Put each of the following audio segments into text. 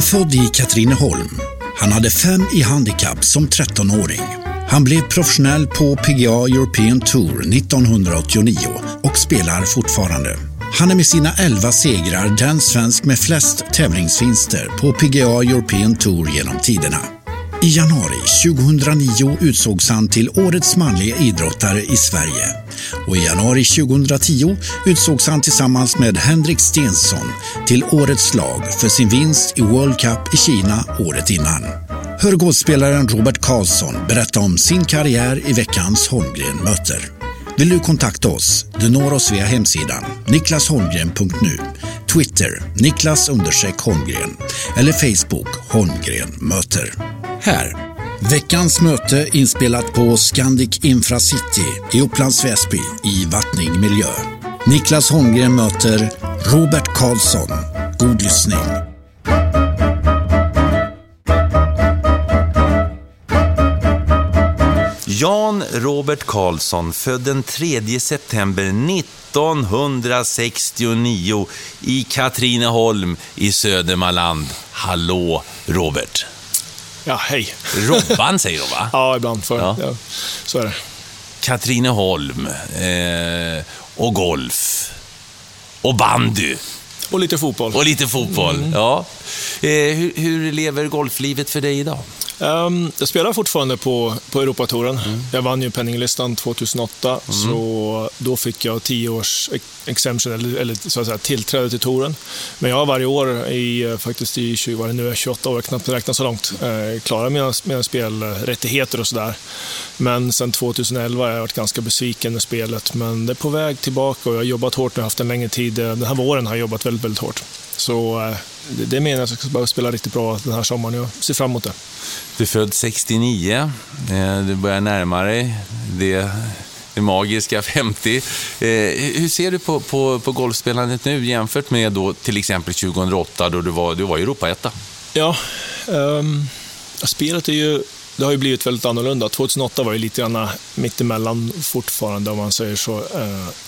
Är född i Katrineholm. Han hade fem i handikapp som 13-åring. Han blev professionell på PGA European Tour 1989 och spelar fortfarande. Han är med sina 11 segrar den svensk med flest tävlingsvinster på PGA European Tour genom tiderna. I januari 2009 utsågs han till Årets manliga idrottare i Sverige och i januari 2010 utsågs han tillsammans med Henrik Stensson till Årets lag för sin vinst i World Cup i Kina året innan. Hör golfspelaren Robert Karlsson berätta om sin karriär i veckans Holmgren möter. Vill du kontakta oss? Du når oss via hemsidan niklasholmgren.nu, Twitter Niklas Holmgren eller Facebook Holmgren möter. Här, veckans möte inspelat på Scandic Infracity i Upplands Väsby i vattnig miljö. Niklas Holmgren möter Robert Karlsson. God lyssning. Jan Robert Karlsson, född den 3 september 1969 i Katrineholm i Södermanland. Hallå, Robert. Ja, hej. Robban säger de, va? ja, ibland. För, Ja. ja. så är det. Katrineholm eh, och golf och bandy Och lite fotboll. och lite fotboll. Mm. Ja. Eh, hur, hur lever golflivet för dig idag? Ehm, jag spelar fortfarande på, på Europatouren. Mm. Jag vann ju penninglistan 2008, så då fick jag 10 års ex- exemption, eller, eller så att säga, tillträde till touren. Men jag har varje år, i, eh, faktiskt i 20, vad det nu är, 28 år, jag knappt räknat så långt, eh, klarat mina, mina spelrättigheter och sådär. Men sen 2011 har jag varit ganska besviken med spelet, men det är på väg tillbaka och jag har jobbat hårt nu, haft en längre tid. Eh, Den här våren har jag jobbat väldigt, väldigt hårt. Så eh, det, menar jag att jag ska spela riktigt bra den här sommaren. Jag ser fram emot det. Du är född 69. Eh, du börjar närma dig det, det magiska 50. Eh, hur ser du på, på, på golfspelandet nu jämfört med då, till exempel 2008 då du var, du var Europaetta? Ja, ehm, spelet är ju, det har ju blivit väldigt annorlunda. 2008 var ju lite grann mittemellan fortfarande om man säger så.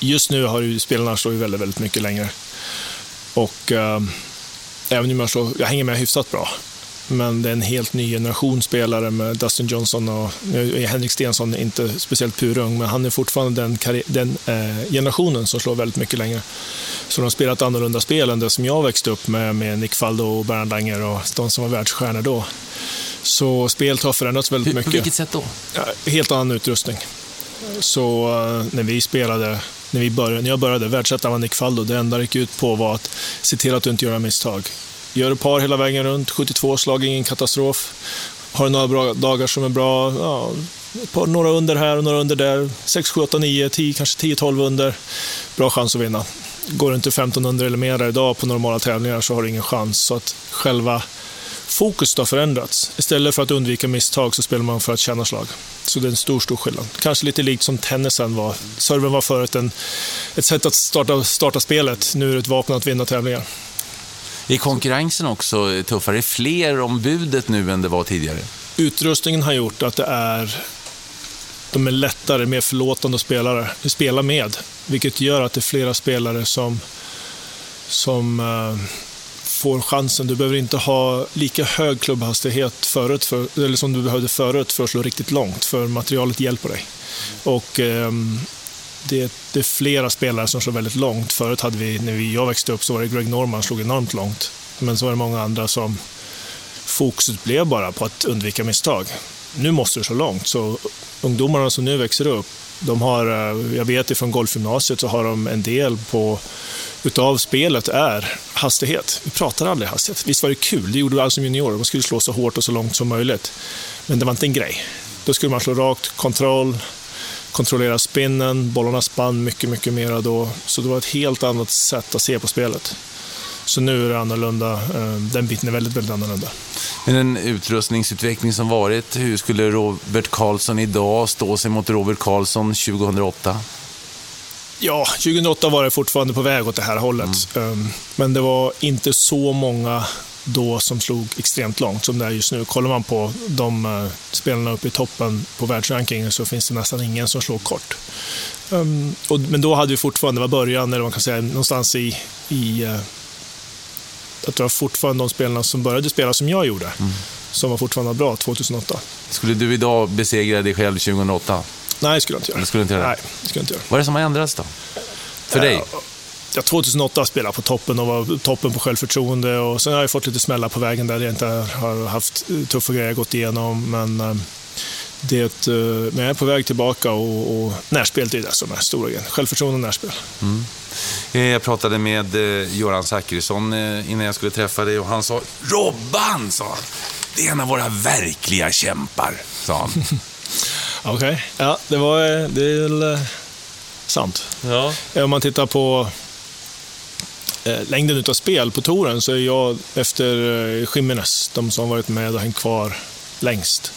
Just nu har ju spelarna slår ju väldigt, väldigt mycket längre. Och ehm, även om jag, slår, jag hänger med hyfsat bra. Men det är en helt ny generation spelare med Dustin Johnson och är Henrik Stensson inte speciellt purung, men han är fortfarande den, den eh, generationen som slår väldigt mycket längre. Så de har spelat annorlunda spel än det som jag växte upp med, med Nick Faldo och Bernhard Langer och de som var världsstjärnor då. Så spelet har förändrats väldigt Hur, på mycket. vilket sätt då? Ja, helt annan utrustning. Så eh, när vi spelade, när, vi började, när jag började, världsettan var Nick Faldo, det enda det gick ut på var att se till att du inte gör misstag. Gör du par hela vägen runt, 72 slag, ingen katastrof. Har du några bra dagar som är bra, ja, par, några under här och några under där. 6, 7, 8, 9, 10, kanske 10, 12 under. Bra chans att vinna. Går du inte 15 under eller mer idag på normala tävlingar så har du ingen chans. Så att själva fokus har förändrats. Istället för att undvika misstag så spelar man för att tjäna slag. Så det är en stor, stor skillnad. Kanske lite likt som tennisen var. Serven var förut en, ett sätt att starta, starta spelet. Nu är det ett vapen att vinna tävlingar. Är konkurrensen också tuffare? Är fler om budet nu än det var tidigare? Utrustningen har gjort att det är de är lättare, mer förlåtande spelare, spela med. Vilket gör att det är flera spelare som, som eh, får chansen. Du behöver inte ha lika hög klubbhastighet förut för, eller som du behövde förut för att slå riktigt långt, för materialet hjälper dig. Och ehm, det, det är flera spelare som slår väldigt långt. Förut hade vi, när vi, jag växte upp, så var det Greg Norman som slog enormt långt. Men så var det många andra som fokuset blev bara på att undvika misstag. Nu måste du så långt, så ungdomarna som nu växer upp, de har, eh, jag vet ifrån golfgymnasiet så har de en del på utav spelet är hastighet. Vi pratar aldrig hastighet. Visst var det kul, det gjorde vi alltså alla som juniorer. Man skulle slå så hårt och så långt som möjligt. Men det var inte en grej. Då skulle man slå rakt, kontroll, kontrollera spinnen, bollarna spann mycket, mycket mera då. Så det var ett helt annat sätt att se på spelet. Så nu är det annorlunda. Eh, den biten är väldigt, väldigt annorlunda. Med den utrustningsutveckling som varit, hur skulle Robert Karlsson idag stå sig mot Robert Karlsson 2008? Ja, 2008 var det fortfarande på väg åt det här hållet. Mm. Ehm, men det var inte så många då som slog extremt långt som det är just nu. Kollar man på de uh, spelarna uppe i toppen på världsrankingen så finns det nästan ingen som slår kort. Och, men då hade vi fortfarande, det var början, eller man kan säga någonstans i, i uh, att det var fortfarande de spelarna som började spela som jag gjorde, mm. som var fortfarande bra 2008. Skulle du idag besegra dig själv 2008? Nej, det skulle jag inte göra. Det skulle inte göra? Nej, det skulle jag inte göra. Vad är det som har ändrats då? För uh, dig? Ja, 2008 spelade jag på toppen och var toppen på självförtroende. Och sen har jag fått lite smällar på vägen där jag inte har haft tuffa grejer gått igenom. Men, eh, det, eh, men jag är på väg tillbaka och, och närspelet är det som är stora grejen. Självförtroende och närspel. Mm. Eh, jag pratade med Göran Zachrisson innan jag skulle träffa dig och han sa Robban, sa han. Det är en av våra verkliga kämpar, sa han. Okej, okay. ja det, var, det är väl sant. Ja. Om man tittar på Eh, längden utav spel på touren så är jag efter eh, Jiménez, de som varit med och hängt kvar längst.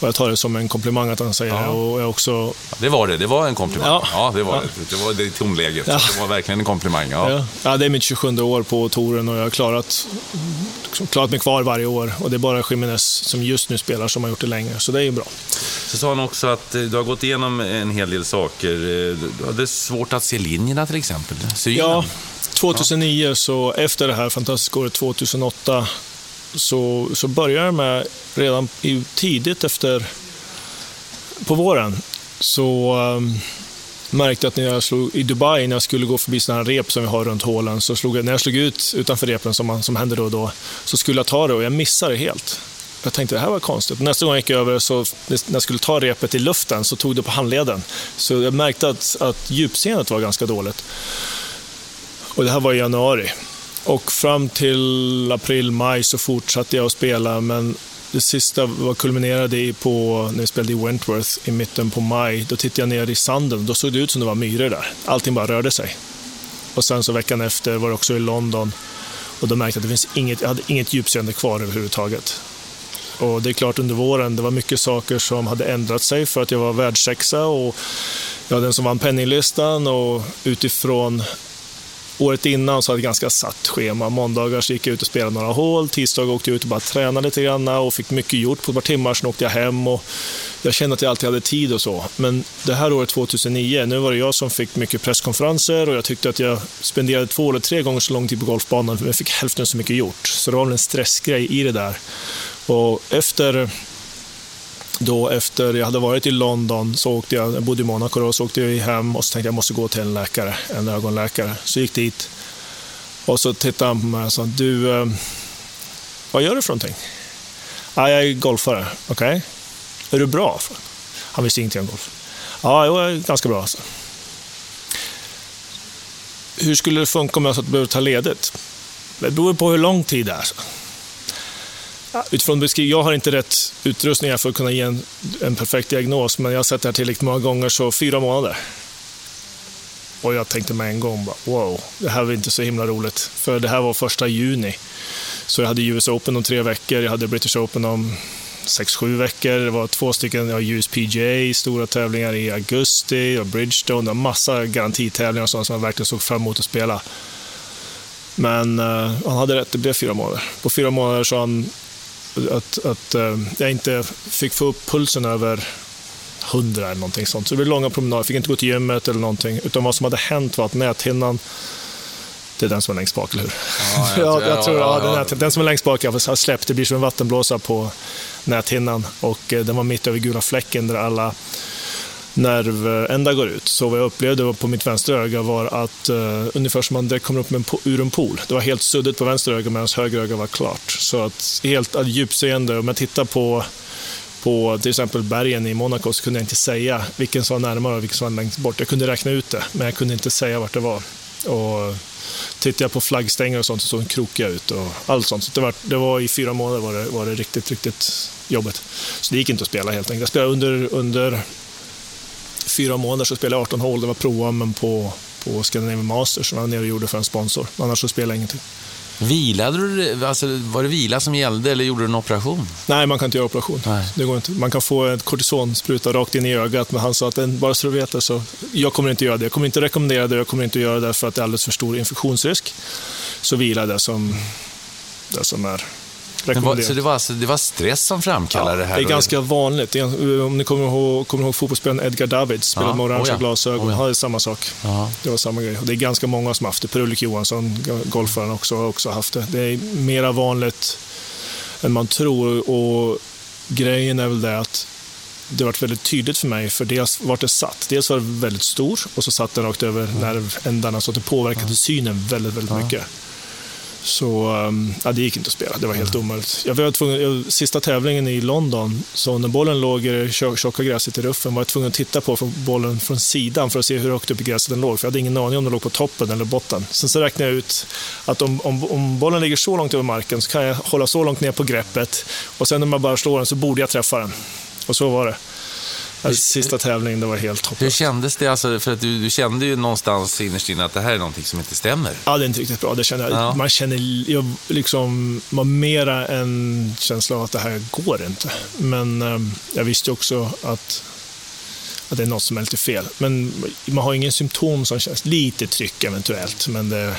Och jag tar det som en komplimang att han säger ja. det. Och jag också... Det var det, det var en komplimang. Ja, ja det var ja. det. Det var det tonläget. Ja. Det var verkligen en komplimang. Ja. Ja. det är mitt 27 år på touren och jag har klarat, klarat mig kvar varje år. Och det är bara Jiménez som just nu spelar som har gjort det länge, så det är ju bra. Så sa han också att eh, du har gått igenom en hel del saker. Du hade svårt att se linjerna till exempel. Synen. Ja, 2009, så efter det här fantastiska året 2008, så, så började jag med, redan tidigt efter, på våren, så um, märkte jag att när jag slog i Dubai, när jag skulle gå förbi sådana här rep som vi har runt hålen, så slog jag, när jag slog ut utanför repen, som, som händer då och då, så skulle jag ta det och jag missade det helt. Jag tänkte det här var konstigt. Nästa gång jag gick över, så, när jag skulle ta repet i luften, så tog det på handleden. Så jag märkte att, att djupseendet var ganska dåligt. Och det här var i januari. Och fram till april, maj så fortsatte jag att spela, men det sista var kulminerade i på, när jag spelade i Wentworth i mitten på maj. Då tittade jag ner i sanden då såg det ut som det var myror där. Allting bara rörde sig. Och sen så veckan efter var det också i London och då märkte jag att det finns inget, jag hade inget djupseende kvar överhuvudtaget. Och det är klart under våren, det var mycket saker som hade ändrat sig för att jag var världssexa och jag var den som vann penninglistan och utifrån Året innan så hade jag ett ganska satt schema. Måndagar så gick jag ut och spelade några hål, tisdagar åkte jag ut och bara tränade lite grann och fick mycket gjort på ett par timmar. Sen åkte jag hem och jag kände att jag alltid hade tid och så. Men det här året 2009, nu var det jag som fick mycket presskonferenser och jag tyckte att jag spenderade två eller tre gånger så lång tid på golfbanan, men jag fick hälften så mycket gjort. Så det var väl en stressgrej i det där. Och efter då efter jag hade varit i London, så åkte jag, jag bodde i Monaco då, så åkte jag hem och så tänkte jag, jag måste gå till en läkare, en ögonläkare. Så gick dit och så tittade han på mig och sa, du, eh, vad gör du för någonting? Ah, jag är golfare. Okej. Okay. Är du bra? Han visste ingenting om golf. Ja, jag är ganska bra. Alltså. Hur skulle det funka om jag behövde ta ledigt? Det beror på hur lång tid det är. Utifrån beskriv, jag har inte rätt utrustningar för att kunna ge en, en perfekt diagnos, men jag har sett det här tillräckligt många gånger, så fyra månader. Och jag tänkte med en gång, bara, wow, det här var inte så himla roligt. För det här var första juni. Så jag hade US Open om tre veckor, jag hade British Open om sex, sju veckor. Det var två stycken ja, USPGA, stora tävlingar i augusti, och Bridgestone, och massa garantitävlingar och sånt som jag verkligen såg fram emot att spela. Men uh, han hade rätt, det blev fyra månader. På fyra månader så han att, att uh, jag inte fick få upp pulsen över 100 eller någonting sånt. Så det blev långa promenader, jag fick inte gå till gymmet eller någonting. Utan vad som hade hänt var att näthinnan det är den som är längst bak, eller hur? Ja, jag, ja, jag tror ja, ja, den, den som är längst bak har släppt. Det blir som en vattenblåsa på näthinnan och eh, den var mitt över gula fläcken där alla nervända går ut. Så vad jag upplevde på mitt vänstra öga var att uh, ungefär som man direkt kommer upp med en ur en pool. Det var helt suddigt på vänster öga medan höger öga var klart. Så att helt eh, djupseende, om jag tittar på på till exempel bergen i Monaco så kunde jag inte säga vilken som var närmare och vilken som var längst bort. Jag kunde räkna ut det, men jag kunde inte säga vart det var. Och tittade jag på flaggstänger och sånt så såg de krokiga ut och allt sånt. Så det var, det var i fyra månader var det, var det riktigt, riktigt jobbigt. Så det gick inte att spela helt enkelt. Jag spelade under, under fyra månader så spelade jag 18 hål. Det var pro på, på Scandinavian Masters som jag var nere och gjorde för en sponsor. Annars så spelade jag ingenting. Vilade du? Alltså, var det vila som gällde eller gjorde du en operation? Nej, man kan inte göra operation. Nej. Det går inte. Man kan få en kortisonspruta rakt in i ögat, men han sa att bara så du vet det, så jag kommer inte göra det. Jag kommer inte rekommendera det, jag kommer inte göra det för att det är alldeles för stor infektionsrisk. Så vila det som, det som är var, så det var, alltså, det var stress som framkallade ja, det här? Det är ganska vanligt. Om ni kommer ihåg, kommer ihåg fotbollsspelaren Edgar Davids, spelade ja, med orangea oh glasögon. Oh ja. det samma sak. Ja. Det var samma grej. Det är ganska många som har haft det. Per-Ulrik Johansson, golfaren, också, har också haft det. Det är mera vanligt än man tror. Och grejen är väl det att det har varit väldigt tydligt för mig, för dels vart det satt. Dels var det väldigt stor och så satt den rakt över mm. nervändarna, så att det påverkade synen väldigt, väldigt mycket. Så um, ja, det gick inte att spela, det var helt omöjligt. Jag var tvungen, jag, sista tävlingen i London, så när bollen låg i det tjocka gräset i ruffen var jag tvungen att titta på bollen från sidan för att se hur högt upp i gräset den låg. För jag hade ingen aning om den låg på toppen eller botten. Sen så räknade jag ut att om, om, om bollen ligger så långt över marken så kan jag hålla så långt ner på greppet och sen när man bara slår den så borde jag träffa den. Och så var det. Sista tävlingen, det var helt hopplöst. Hur kändes det? Alltså, för att du, du, kände ju någonstans innerst inne att det här är någonting som inte stämmer. Ja, det är inte riktigt bra. Det känner, ja. Man känner jag, liksom, man mera en känsla av att det här går inte. Men eh, jag visste också att, att det är något som är lite fel. Men man har ingen symptom som känns lite tryck eventuellt. Men det,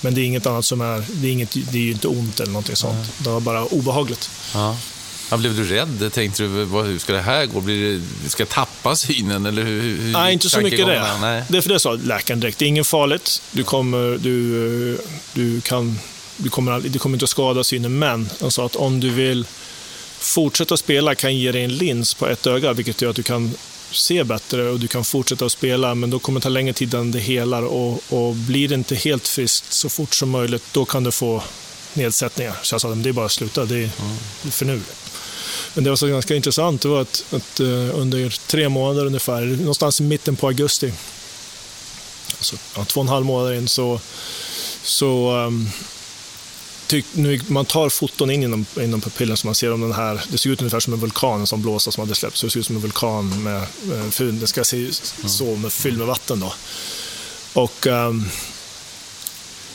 men det är inget annat som är, det är, inget, det är ju inte ont eller någonting sånt. Det var bara obehagligt. Ja. Ja, blev du rädd? Tänkte du, vad, hur ska det här gå? Blir det, ska jag tappa synen? Eller hur, hur, Nej, inte så mycket det. Nej. Det, för det sa läkaren direkt. Det är inget farligt. Du kommer, du, du kan, du kommer, du kommer inte att skada synen, men han sa att om du vill fortsätta spela kan ge dig en lins på ett öga, vilket gör att du kan se bättre och du kan fortsätta att spela, men då kommer det ta längre tid än det helar och, och blir det inte helt friskt så fort som möjligt, då kan du få nedsättningar. Så jag sa att det är bara att sluta, det är för nu. Men det var så ganska intressant det var att, att uh, under tre månader ungefär, någonstans i mitten på augusti, alltså ja, två och en halv månader in, så, så um, tyck, nu, man tar foton in inom, inom pupillen så man ser om den här, det ser ut ungefär som en vulkan, en sån blåsa som hade släppts, så det ser ut som en vulkan med, med det ska se så med fylld med vatten då. Och um,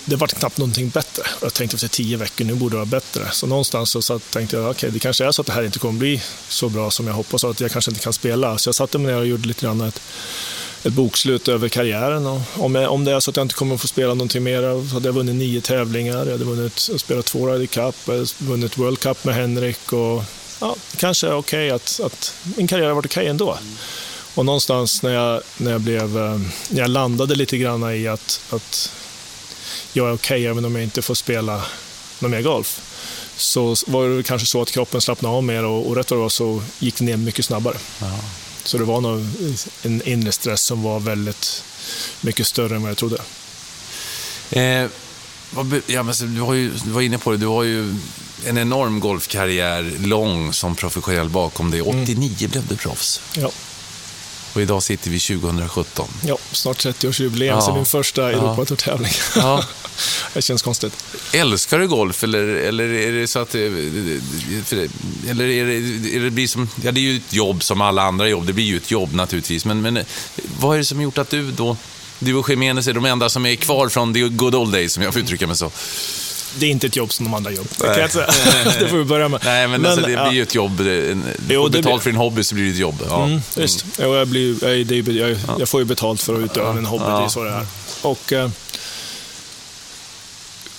det var knappt någonting bättre. Jag tänkte efter tio veckor, nu borde det vara bättre. Så någonstans så satt, tänkte jag, okej, okay, det kanske är så att det här inte kommer bli så bra som jag hoppas och att jag kanske inte kan spela. Så jag satte mig ner och gjorde lite grann ett, ett bokslut över karriären. Och om, jag, om det är så att jag inte kommer att få spela någonting mer, så hade jag vunnit nio tävlingar, jag hade vunnit, spelat två Ryder Cup, jag hade vunnit World Cup med Henrik och ja, kanske är okej okay att, att min karriär har varit okej okay ändå. Och någonstans när jag, när jag, blev, eh, när jag landade lite grann i att, att jag är okej okay, även om jag inte får spela någon mer golf. Så var det kanske så att kroppen slappnade av mer och, och rätt vad det var så gick det ner mycket snabbare. Aha. Så det var nog en inre stress som var väldigt mycket större än vad jag trodde. Eh, ja, men du, har ju, du var inne på det, du har ju en enorm golfkarriär, lång som professionell bakom dig. 89 mm. blev du proffs. Ja. Och idag sitter vi 2017. Ja, snart 30-årsjubileum, ja. så min första Europatour-tävling. Ja. det känns konstigt. Älskar du golf eller, eller är det så att... Eller är det, är det blir som... Ja, det är ju ett jobb som alla andra jobb. Det blir ju ett jobb naturligtvis. Men, men vad är det som gjort att du då... Du och Jiménez är de enda som är kvar från the good old days, om jag får uttrycka mig så det är inte ett jobb som de andra jobb. Det, kan jag säga. det får vi börja med. Nej, men, men alltså, det blir ju ett jobb. Du får betalt för din hobby så blir det ett jobb. Ja. Mm, visst. Mm. Jag, blir, jag, det, jag, ja. jag, får ju betalt för att utöva min hobby, ja. det är så det är. Och, eh,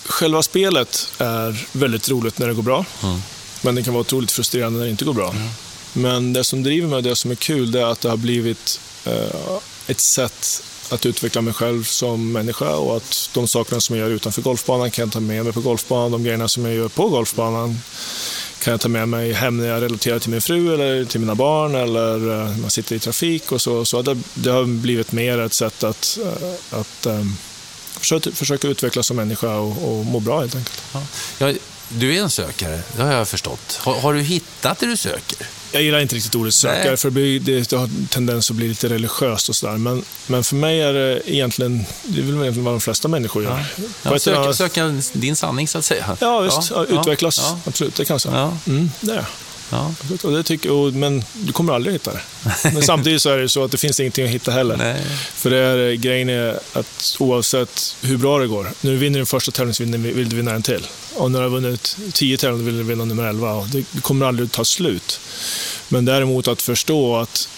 själva spelet är väldigt roligt när det går bra. Mm. Men det kan vara otroligt frustrerande när det inte går bra. Mm. Men det som driver mig och det som är kul, det är att det har blivit eh, ett sätt att utveckla mig själv som människa och att de sakerna som jag gör utanför golfbanan kan jag ta med mig på golfbanan. De grejerna som jag gör på golfbanan kan jag ta med mig hem när jag relaterar till min fru eller till mina barn eller när man sitter i trafik och så. så det, det har blivit mer ett sätt att, eh, att um, försöka, försöka utvecklas som människa och, och må bra helt enkelt. Ja. du är en sökare, det har jag förstått. Har, har du hittat det du söker? Jag gillar inte riktigt ordet sökare, Nej. för det, blir, det, har tendens att bli lite religiöst och sådär. Men, men för mig är det egentligen, det är väl egentligen vad de flesta människor gör. Ja. Ja, söka, söka din sanning, så att säga. Ja, visst. Ja, utvecklas. Absolut, det kan jag säga. Mm, det är Ja. Och det tycker, och, men du kommer aldrig hitta det. Men samtidigt så är det så att det finns ingenting att hitta heller. Nej. För det är, grejen är att oavsett hur bra det går, när du vinner din första tävling så vill du vinna en till. Och när du har vunnit tio tävlingar vill du vinna nummer elva. Och det kommer aldrig att ta slut. Men däremot att förstå att,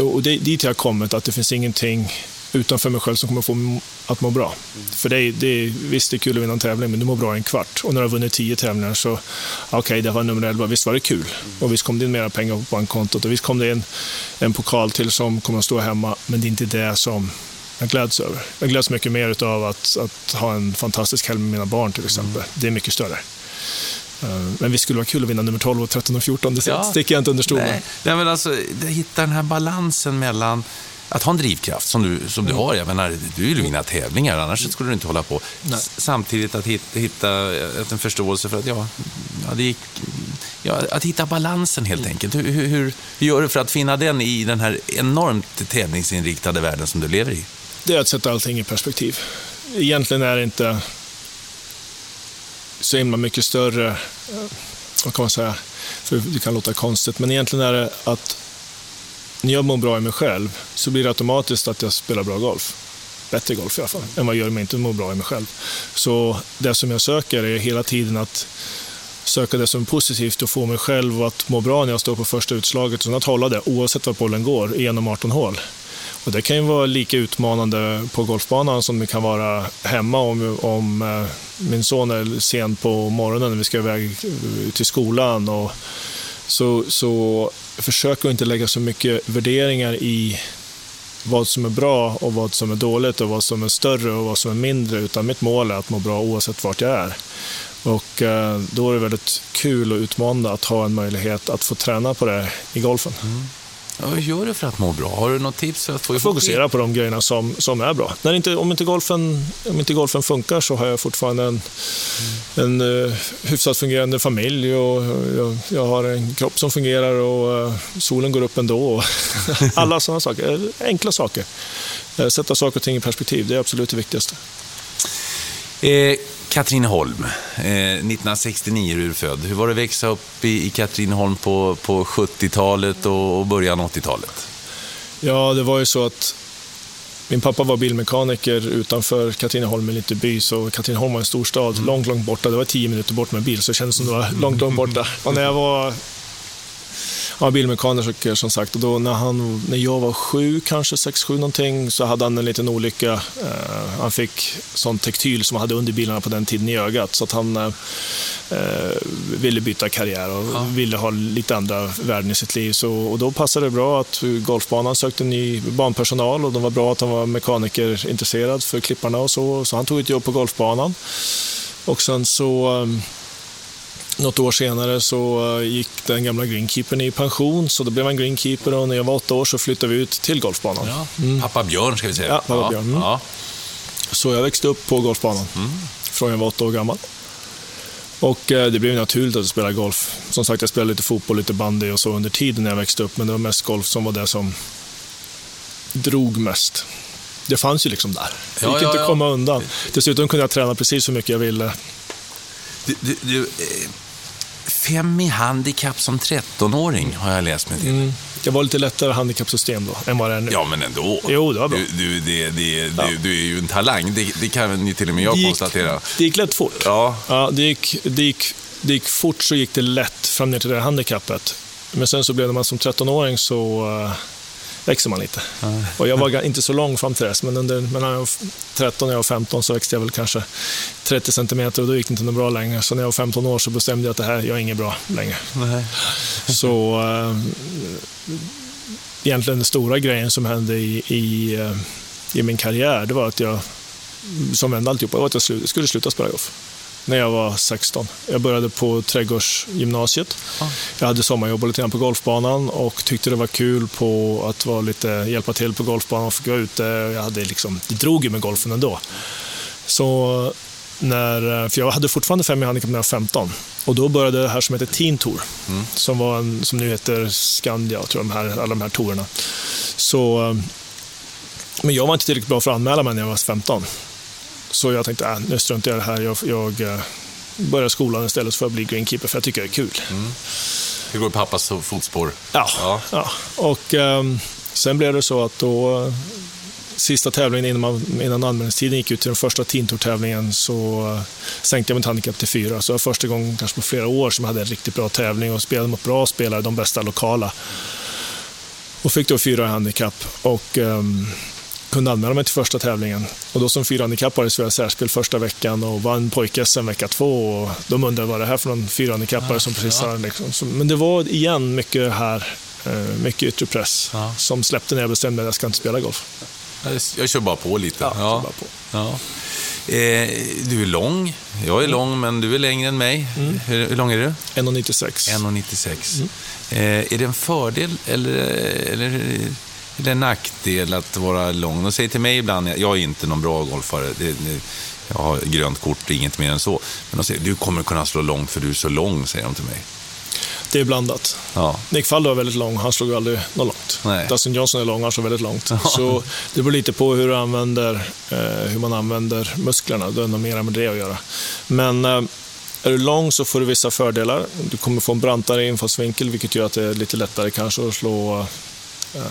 och det, dit jag har kommit, att det finns ingenting utanför mig själv som kommer få att må bra. För det är, det är, visst, det är kul att vinna en tävling, men du mår bra i en kvart. Och när du har vunnit tio tävlingar så, okej, okay, det var nummer elva, visst var det kul. Och visst kom det in mera pengar på bankkontot och visst kom det in en pokal till som kommer att stå hemma, men det är inte det som jag gläds över. Jag gläds mycket mer av att, att ha en fantastisk helg med mina barn till exempel. Mm. Det är mycket större. Eh, men visst skulle vara kul att vinna nummer 12, 13 och 14, det ja. sticker jag inte under stol med. Nej, men alltså, hitta den här balansen mellan att ha en drivkraft som du, som du mm. har. Jag menar, du vill vinna tävlingar, annars skulle du inte hålla på. Nej. Samtidigt att hitta, hitta en förståelse för att, ja, ja, det gick, ja att hitta balansen helt mm. enkelt. Hur, hur, hur, gör du för att finna den i den här enormt tävlingsinriktade världen som du lever i? Det är att sätta allting i perspektiv. Egentligen är det inte så himla mycket större, eh, vad kan man säga, för det kan låta konstigt, men egentligen är det att när jag mår bra i mig själv så blir det automatiskt att jag spelar bra golf. Bättre golf i alla fall, än vad jag gör om jag inte mår bra i mig själv. Så det som jag söker är hela tiden att söka det som är positivt och få mig själv att må bra när jag står på första utslaget. Och att hålla det oavsett var bollen går, genom 18 hål. Och det kan ju vara lika utmanande på golfbanan som det kan vara hemma om, om eh, min son är sen på morgonen när vi ska iväg till skolan. Och så, så försök att inte lägga så mycket värderingar i vad som är bra och vad som är dåligt och vad som är större och vad som är mindre. Utan mitt mål är att må bra oavsett vart jag är. Och eh, då är det väldigt kul och utmanande att ha en möjlighet att få träna på det i golfen. Mm. Ja, vad gör du för att må bra? Har du något tips för att få ihop Fokusera på de grejerna som, som är bra. När inte, om, inte golfen, om inte golfen funkar så har jag fortfarande en, mm. en uh, hyfsat fungerande familj och jag, jag, har en kropp som fungerar och uh, solen går upp ändå. Alla sådana saker. Enkla saker. Uh, sätta saker och ting i perspektiv, det är absolut det viktigaste. Eh, Katrineholm, eh, 1969 är du född. Hur var det att växa upp i, i Katrineholm på, på 70-talet och, och början av 80-talet? Ja, det var ju så att min pappa var bilmekaniker utanför Katrineholm, en liten by, så Katrineholm var en stor stad, mm. långt, långt borta. Det var tio minuter bort med bil, så det kändes som det var långt, långt borta. Och när jag var han var bilmekaniker som sagt och då när, han, när jag var sju, kanske sex, sju någonting, så hade han en liten olycka. Eh, han fick sån tektyl som han hade under bilarna på den tiden i ögat så att han eh, ville byta karriär och ja. ville ha lite andra värden i sitt liv. Så, och då passade det bra att golfbanan sökte ny banpersonal och det var bra att han var mekanikerintresserad för klipparna och så, så han tog ett jobb på golfbanan. Och sen så eh, något år senare så eh, gick den gamla greenkeepern i pension, så då blev han greenkeeper och när jag var åtta år så flyttade vi ut till golfbanan. Ja. Mm. Pappa Björn ska vi säga. Ja, pappa ja. Björn. Mm. Ja. Så jag växte upp på golfbanan mm. från jag var åtta år gammal. Och eh, det blev naturligt att spela golf. Som sagt, jag spelade lite fotboll, lite bandy och så under tiden när jag växte upp, men det var mest golf som var det som drog mest. Det fanns ju liksom där. Det gick ja, inte att komma undan. Dessutom kunde jag träna precis hur mycket jag ville. Du, du, du, fem i handikapp som 13-åring har jag läst mig till. Mm. Det var lite lättare handikappsystem då än vad det är nu. Ja, men ändå. Jo, det var bra. Du, du, det, det, ja. du, du är ju en talang, det, det kan ni till och med jag det gick, konstatera. Det gick lätt fort. Ja. ja det, gick, det, gick, det gick fort så gick det lätt fram ner till det handikappet. Men sen så blev man som 13-åring så uh, växer man lite. Ja. Och jag var inte så lång fram till dess, men under, mellan jag var 13 och jag var 15 så växte jag väl kanske 30 centimeter och då gick det inte bra längre. Så när jag var 15 år så bestämde jag att det här, jag är inget bra längre. Nej. Så äh, egentligen den stora grejen som hände i, i, eh, i min karriär, det var att jag, som vände alltihopa, var att jag skulle sluta spela golf. När jag var 16. Jag började på trädgårdsgymnasiet. Jag hade sommarjobb lite grann på golfbanan och tyckte det var kul på att vara lite, hjälpa till på golfbanan och få gå ute. Jag hade liksom, det drog ju med golfen ändå. Så när, för jag hade fortfarande fem i handikapp när jag var 15. Och då började det här som heter Teen Tour, mm. som, var en, som nu heter Skandia, tror jag, de här, alla de här tourerna. Så, men jag var inte tillräckligt bra för att anmäla mig när jag var 15. Så jag tänkte, äh, nu struntar jag i det här. Jag, jag eh, börjar skolan istället för att bli greenkeeper, för jag tycker det är kul. Mm. Det går i pappas fotspår. Ja, ja. ja. och um, sen blev det så att då sista tävlingen innan, innan anmälningstiden gick ut till den första Tintor-tävlingen så uh, sänkte jag mitt handikapp till fyra. Så det var första gången kanske på flera år som jag hade en riktigt bra tävling och spelade mot bra spelare, de bästa lokala. Och fick då fyra handikapp. Och um, kunde anmäla mig till första tävlingen. Och då som fyrahandikappare spelade jag särspel första veckan och vann pojk-SM vecka två. Och de undrade vad det här för någon fyrahandikappare ja, som precis ja. har... Liksom. Men det var igen mycket här, eh, mycket yttre press ja. som släppte när jag bestämde att jag ska inte spela golf. Jag, jag kör bara på lite. Ja, ja. Bara på. ja. Eh, du är lång. Jag är mm. lång, men du är längre än mig. Mm. Hur, hur, lång är du? 1,96. 1,96. Mm. Eh, är det en fördel eller, eller är det en nackdel att vara lång? De säger till mig ibland, jag är inte någon bra golfare, det, det, jag har grönt kort inget mer än så. Men de säger, du kommer kunna slå långt för du är så lång, säger de till mig. Det är blandat. Ja. Nick Faldo är väldigt lång, han slog aldrig något långt. Nej. Dustin Johnson är lång, han slår väldigt långt. Ja. Så det beror lite på hur, du använder, eh, hur man använder musklerna, det har nog mer med det att göra. Men eh, är du lång så får du vissa fördelar. Du kommer få en brantare infallsvinkel, vilket gör att det är lite lättare kanske att slå eh,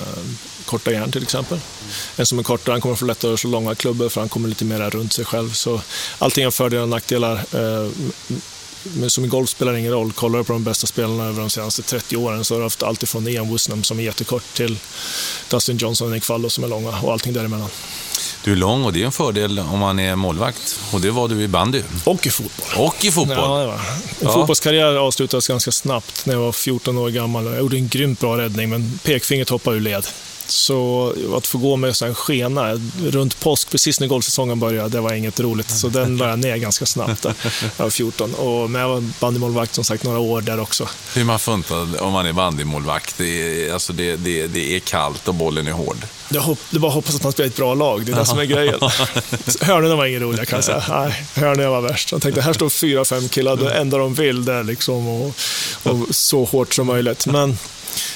korta järn till exempel. En som är kortare han kommer få lättare att slå långa klubbor för han kommer lite mer runt sig själv. Så allting har fördelar och nackdelar. Eh, men som i golf spelar det ingen roll. Kollar du på de bästa spelarna över de senaste 30 åren så har du haft allt från Ian Woosnam som är jättekort till Dustin Johnson och Nick Faldo som är långa och allting däremellan. Du är lång och det är en fördel om man är målvakt. Och det var du i bandy. Och i fotboll. Och i fotboll. Ja, det var. Min ja. fotbollskarriär avslutades ganska snabbt när jag var 14 år gammal. Jag gjorde en grymt bra räddning, men pekfingret hoppade ur led. Så att få gå med en skena runt påsk, precis när golfsäsongen började, det var inget roligt. Så den la jag ner ganska snabbt. Där. Jag var 14. Och, men jag var bandymålvakt som sagt några år där också. Hur man funtad om man är bandymålvakt? Det är, alltså det, det, det är kallt och bollen är hård. Det, hopp, det bara hoppas att man spelar ett bra lag, det är det som är grejen. Hörnorna var inget roliga kan jag säga. Nej, hörnorna var värst. Jag tänkte, här står fyra, fem killar, det enda de vill det är liksom och, och så hårt som möjligt. Men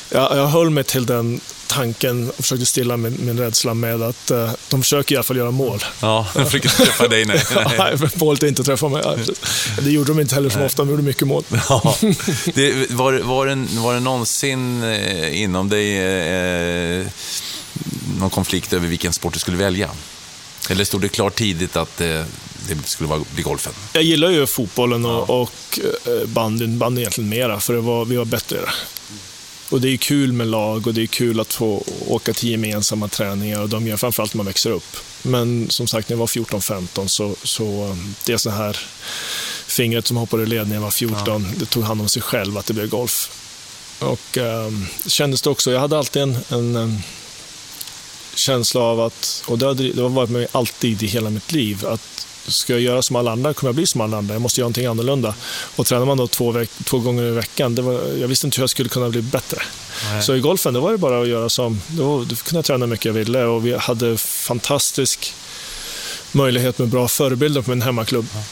jag, jag höll mig till den tanken och försökte stilla min, min rädsla med att uh, de försöker i alla fall göra mål. Ja, de försöker inte träffa dig. Nej, nej. målet är inte att träffa mig. Det gjorde de inte heller så ofta, de gjorde mycket mål. Ja. Det, var, var, det, var det någonsin eh, inom dig eh, någon konflikt över vilken sport du skulle välja? Eller stod det klart tidigt att eh, det skulle vara, bli golfen? Jag gillar ju fotbollen och, ja. och eh, bandyn, bandyn egentligen mera, för det var, vi var bättre och det är kul med lag och det är kul att få åka till gemensamma träningar och de gör framförallt när man växer upp. Men som sagt, när jag var 14-15 så, så det är så här fingret som hoppade i led när jag var 14, ja. det tog hand om sig själv att det blev golf. Och um, kändes det också, jag hade alltid en, en, en känsla av att, och det har, det har varit med mig alltid i hela mitt liv, att ska jag göra som alla andra kommer jag bli som alla andra. Jag måste göra någonting annorlunda. Och tränar man då två, två gånger i veckan, var, jag visste inte hur jag skulle kunna bli bättre. Nej. Så i golfen, då var det bara att göra som, då, då kunde jag träna mycket jag ville och vi hade fantastisk möjlighet med bra förebilder på min hemmaklubb. Ja.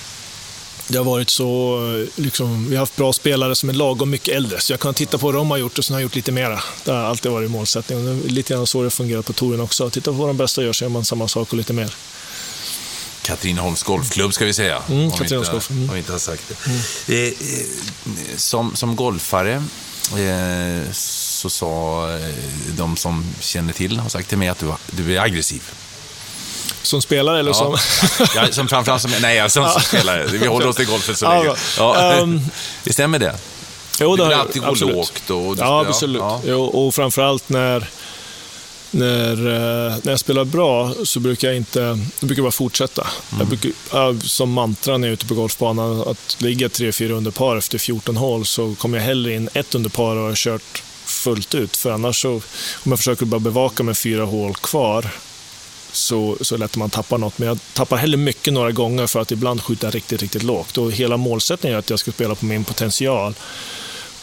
Det har varit så, liksom, vi har haft bra spelare som är lagom mycket äldre, så jag kan titta på vad de har gjort och sen har jag gjort lite mera. Det har alltid varit målsättningen. Lite grann så det fungerar på touren också. Titta på vad de bästa gör så gör man samma sak och lite mer. Katrineholms Golfklubb ska vi säga. Mm, om, vi inte, mm. om vi inte har sagt det. Mm. Eh, som, som golfare eh, så sa eh, de som känner till, har sagt till mig att du, du är aggressiv. Som spelare eller ja. som... ja, som framförallt som... Nej, som, som spelare. Vi håller oss till golfen så länge. Ja. Um, det stämmer det? Jo, det du vill alltid gå absolut. lågt. Och, ja, absolut. Ja. Jo, och framförallt när när, eh, när jag spelar bra så brukar jag inte, jag brukar bara fortsätta. Mm. Jag brukar, som mantra när jag är ute på golfbanan, att ligga 3-4 under par efter 14 hål så kommer jag hellre in ett under par och har kört fullt ut. För annars så, om jag försöker bara bevaka med fyra hål kvar, så, så är det lätt att man tappar något. Men jag tappar heller mycket några gånger för att ibland skjuta riktigt, riktigt lågt. Och hela målsättningen är att jag ska spela på min potential.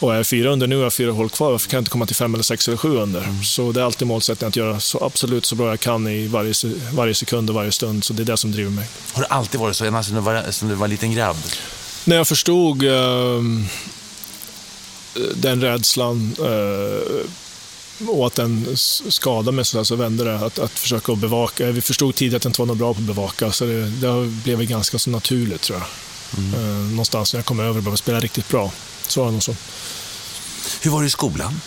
Och är jag fyra under nu och har fyra hål kvar, varför kan jag inte komma till fem eller sex eller sju under? Mm. Så det är alltid målsättningen att göra så absolut så bra jag kan i varje, varje sekund och varje stund. Så det är det som driver mig. Har det alltid varit så, ända sedan du var, sedan du var en liten grabb? När jag förstod uh, den rädslan uh, och att den skadade mig så, så vände det. Att, att försöka bevaka. Vi förstod tidigt att jag inte var något bra på att bevaka, så det, det blev ganska så naturligt tror jag. Mm. Uh, någonstans när jag kom över och började spela riktigt bra. Så var det nog så. Hur var det i skolan?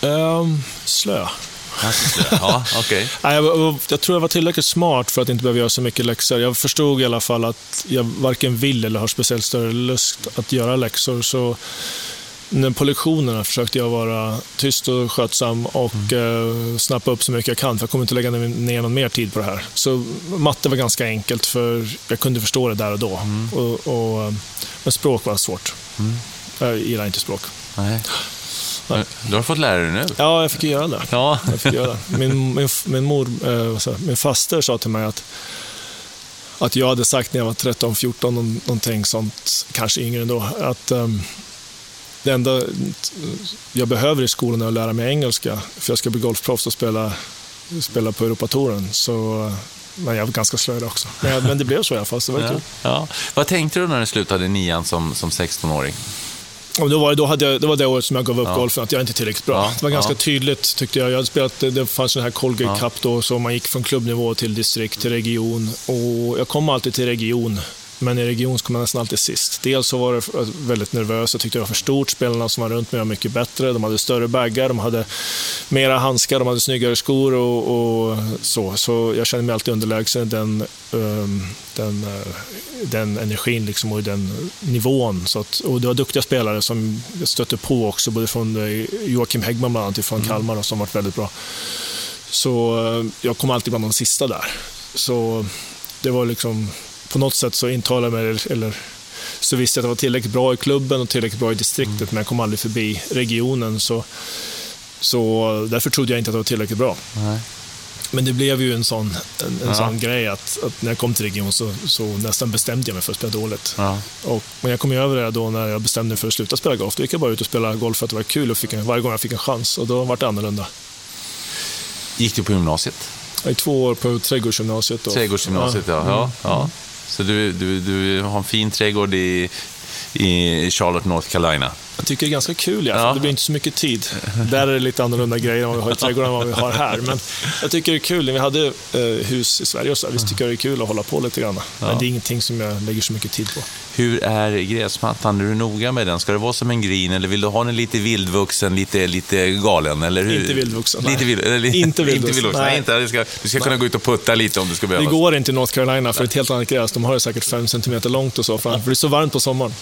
Um, slö. ja, okay. jag, jag tror jag var tillräckligt smart för att inte behöva göra så mycket läxor. Jag förstod i alla fall att jag varken vill eller har speciellt större lust att göra läxor. Så på lektionerna försökte jag vara tyst och skötsam och mm. eh, snappa upp så mycket jag kan, för jag kommer inte lägga ner någon mer tid på det här. Så matte var ganska enkelt, för jag kunde förstå det där och då. Mm. Och, och, men språk var svårt. Mm. Jag gillar inte språk. Nej. Nej. Du har fått lära dig nu. Ja, jag fick göra det. Ja. Jag fick göra det. Min, min, min, mor, eh, min faster sa till mig att, att jag hade sagt när jag var 13-14, någonting sånt, kanske yngre ändå, att um, det enda jag behöver i skolan är att lära mig engelska, för jag ska bli golfproffs och spela, spela på Europatouren. Så men jag var ganska slöjd också. Men, det blev så i alla fall, så det var ja, kul. Ja. Vad tänkte du när du slutade nian som, som 16-åring? Och då var det, då hade jag, det var det året som jag gav upp ja. golfen, att jag inte är tillräckligt bra. Ja. Det var ganska tydligt tyckte jag. Jag hade spelat, det fanns den här Colgate Cup då, så man gick från klubbnivå till distrikt, till region. Och jag kom alltid till region men i region kom jag nästan alltid sist. Dels så var det väldigt nervös, jag tyckte det var för stort. Spelarna som var runt mig var mycket bättre. De hade större baggar, de hade mera handskar, de hade snyggare skor och, och så. Så jag kände mig alltid underlägsen den, um, den, uh, den energin liksom och den nivån. Så att, och det var duktiga spelare som jag stötte på också, både från uh, Joakim Häggman bland annat, från mm. Kalmar, som varit väldigt bra. Så uh, jag kom alltid bland de sista där. Så det var liksom på något sätt så intalade jag mig, eller så visste jag att jag var tillräckligt bra i klubben och tillräckligt bra i distriktet, mm. men jag kom aldrig förbi regionen. Så, så därför trodde jag inte att jag var tillräckligt bra. Nej. Men det blev ju en sån, en, en ja. sån grej att, att, när jag kom till region så, så, nästan bestämde jag mig för att spela dåligt. Ja. Och, men jag kom över det då när jag bestämde mig för att sluta spela golf. Då gick jag bara ut och spelade golf för att det var kul och fick en, varje gång jag fick en chans. Och då var det annorlunda. Gick du på gymnasiet? Gick två år på trädgårdsgymnasiet. Då. Trädgårdsgymnasiet, ja. ja. Ja. Så du, du, du har en fin trädgård i, i Charlotte, North Carolina. Jag tycker det är ganska kul, ja. det blir inte så mycket tid. Där är det lite annorlunda grejer än vad vi har i trädgården än vad vi har här. Men jag tycker det är kul. När vi hade eh, hus i Sverige och så, visst tycker jag det är kul att hålla på lite grann. Men ja. det är ingenting som jag lägger så mycket tid på. Hur är gräsmattan? Är du noga med den? Ska det vara som en green eller vill du ha den lite vildvuxen, lite, lite galen? Eller hur? Inte vildvuxen. Lite vild, eller, inte vildvuxen. Inte vildvuxen. Nej. inte, du ska, du ska kunna gå ut och putta lite om du ska behöva. Det går inte i North Carolina för ett helt annat gräs. De har det säkert fem centimeter långt och så, för det är så varmt på sommaren.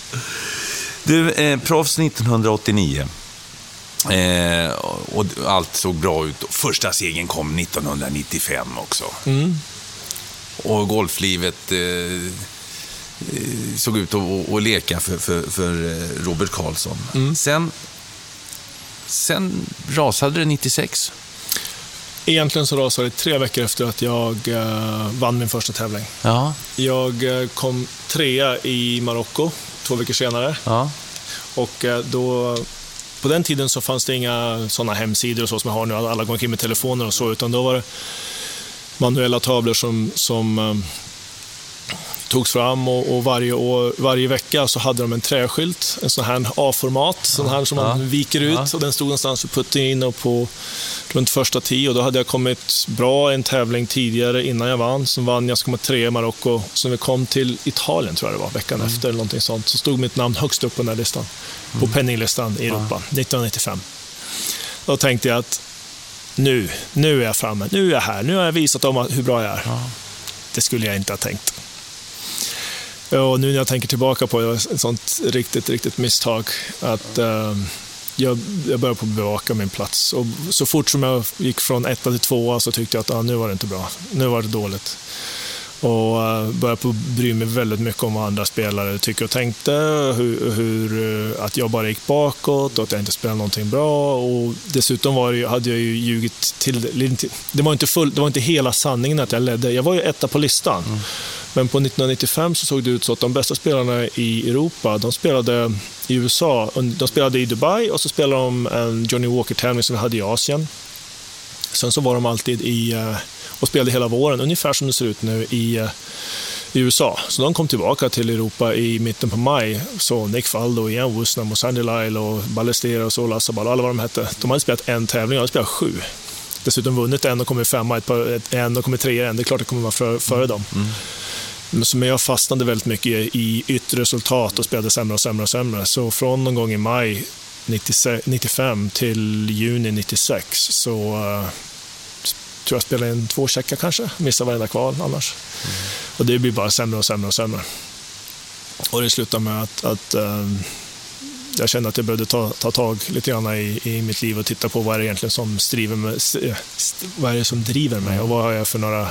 Du, eh, proffs 1989. Eh, och allt såg bra ut. Första segern kom 1995 också. Mm. Och golflivet eh, eh såg ut att, leka för, för, för eh, Robert Karlsson. Mm. Sen, sen rasade det 96. Egentligen så rasade det tre veckor efter att jag eh, vann min första tävling. Ja. Jag eh, kom trea i Marocko två veckor senare. Ja. Och eh, då, på den tiden så fanns det inga sådana hemsidor och så som jag har nu, alla går omkring med telefoner och så, utan då var det manuella tavlor som, som eh, togs fram och, och, varje, år, varje vecka så hade de en träskylt, en sån här A-format, sån här som man viker ut och den stod någonstans för putting in och på runt första tio och då hade jag kommit bra en tävling tidigare innan jag vann. Som vann jag kom tre i Marocko. Så vi kom till Italien, tror jag det var, veckan mm. efter eller någonting sånt, så stod mitt namn högst upp på den här listan. Mm. På penninglistan i Europa, 1995. Då tänkte jag att nu, nu är jag framme, nu är jag här, nu har jag visat dem hur bra jag är. Det skulle jag inte ha tänkt. Och nu när jag tänker tillbaka på det, ett sånt riktigt, riktigt misstag. Att eh, jag, jag började på att bevaka min plats. Och så fort som jag gick från etta till tvåa så tyckte jag att ah, nu var det inte bra. Nu var det dåligt och uh, började på bry mig väldigt mycket om vad andra spelare tycker och tänkte. Hur, hur uh, att jag bara gick bakåt och att jag inte spelade någonting bra. Och dessutom var det, hade jag ju ljugit till... Det var, inte full, det var inte hela sanningen att jag ledde. Jag var ju etta på listan. Mm. Men på 1995 så såg det ut så att de bästa spelarna i Europa, de spelade i USA. De spelade i Dubai och så spelade de en Johnny Walker-tävling som vi hade i Asien. Sen så var de alltid i, eh, och spelade hela våren, ungefär som det ser ut nu i, eh, i USA. Så de kom tillbaka till Europa i mitten på maj. Så Nick Faldo, Ian Woosnam och Sandy Lyle och Ballesteros och Lassabal, alla vad de hette. De hade spelat en tävling, de hade spelat sju. Dessutom vunnit en och kommit femma, en och kommit trea en. Det är klart det kommer vara för, före dem. Mm. Men jag fastnade väldigt mycket i yttre resultat och spelade sämre och sämre och sämre. Så från någon gång i maj 95 till juni 96 så uh, tror jag spelade in två checkar kanske. Missade varenda kval annars. Mm. Och det blir bara sämre och sämre och sämre. Och det slutade med att, att uh, jag kände att jag behövde ta, ta tag lite grann i, i mitt liv och titta på vad är det egentligen som, striver med, vad är det som driver mig och vad har jag för några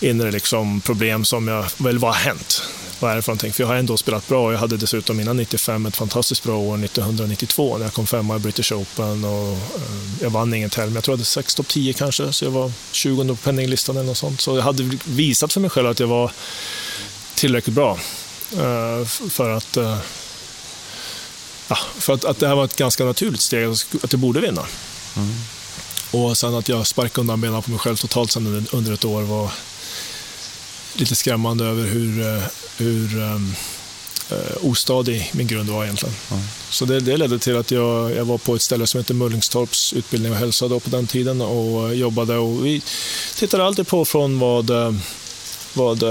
inre liksom problem som jag, väl vad har hänt? Vad är det för någonting? För jag har ändå spelat bra. Jag hade dessutom innan 95 ett fantastiskt bra år 1992 när jag kom femma i British Open och eh, jag vann ingen tävling. Jag tror jag hade sex topp 10 kanske, så jag var 20 på penninglistan eller något sånt. Så jag hade visat för mig själv att jag var tillräckligt bra eh, för att eh, ja, för att, att det här var ett ganska naturligt steg, att jag borde vinna. Mm. Och sen att jag sparkade undan benen på mig själv totalt sen under ett år var lite skrämmande över hur, eh, hur um, ostadig min grund var egentligen. Mm. Så det, det ledde till att jag, jag var på ett ställe som heter Mullingstorps utbildning och hälsa då på den tiden och jobbade. Och vi tittade alltid på från vad, vad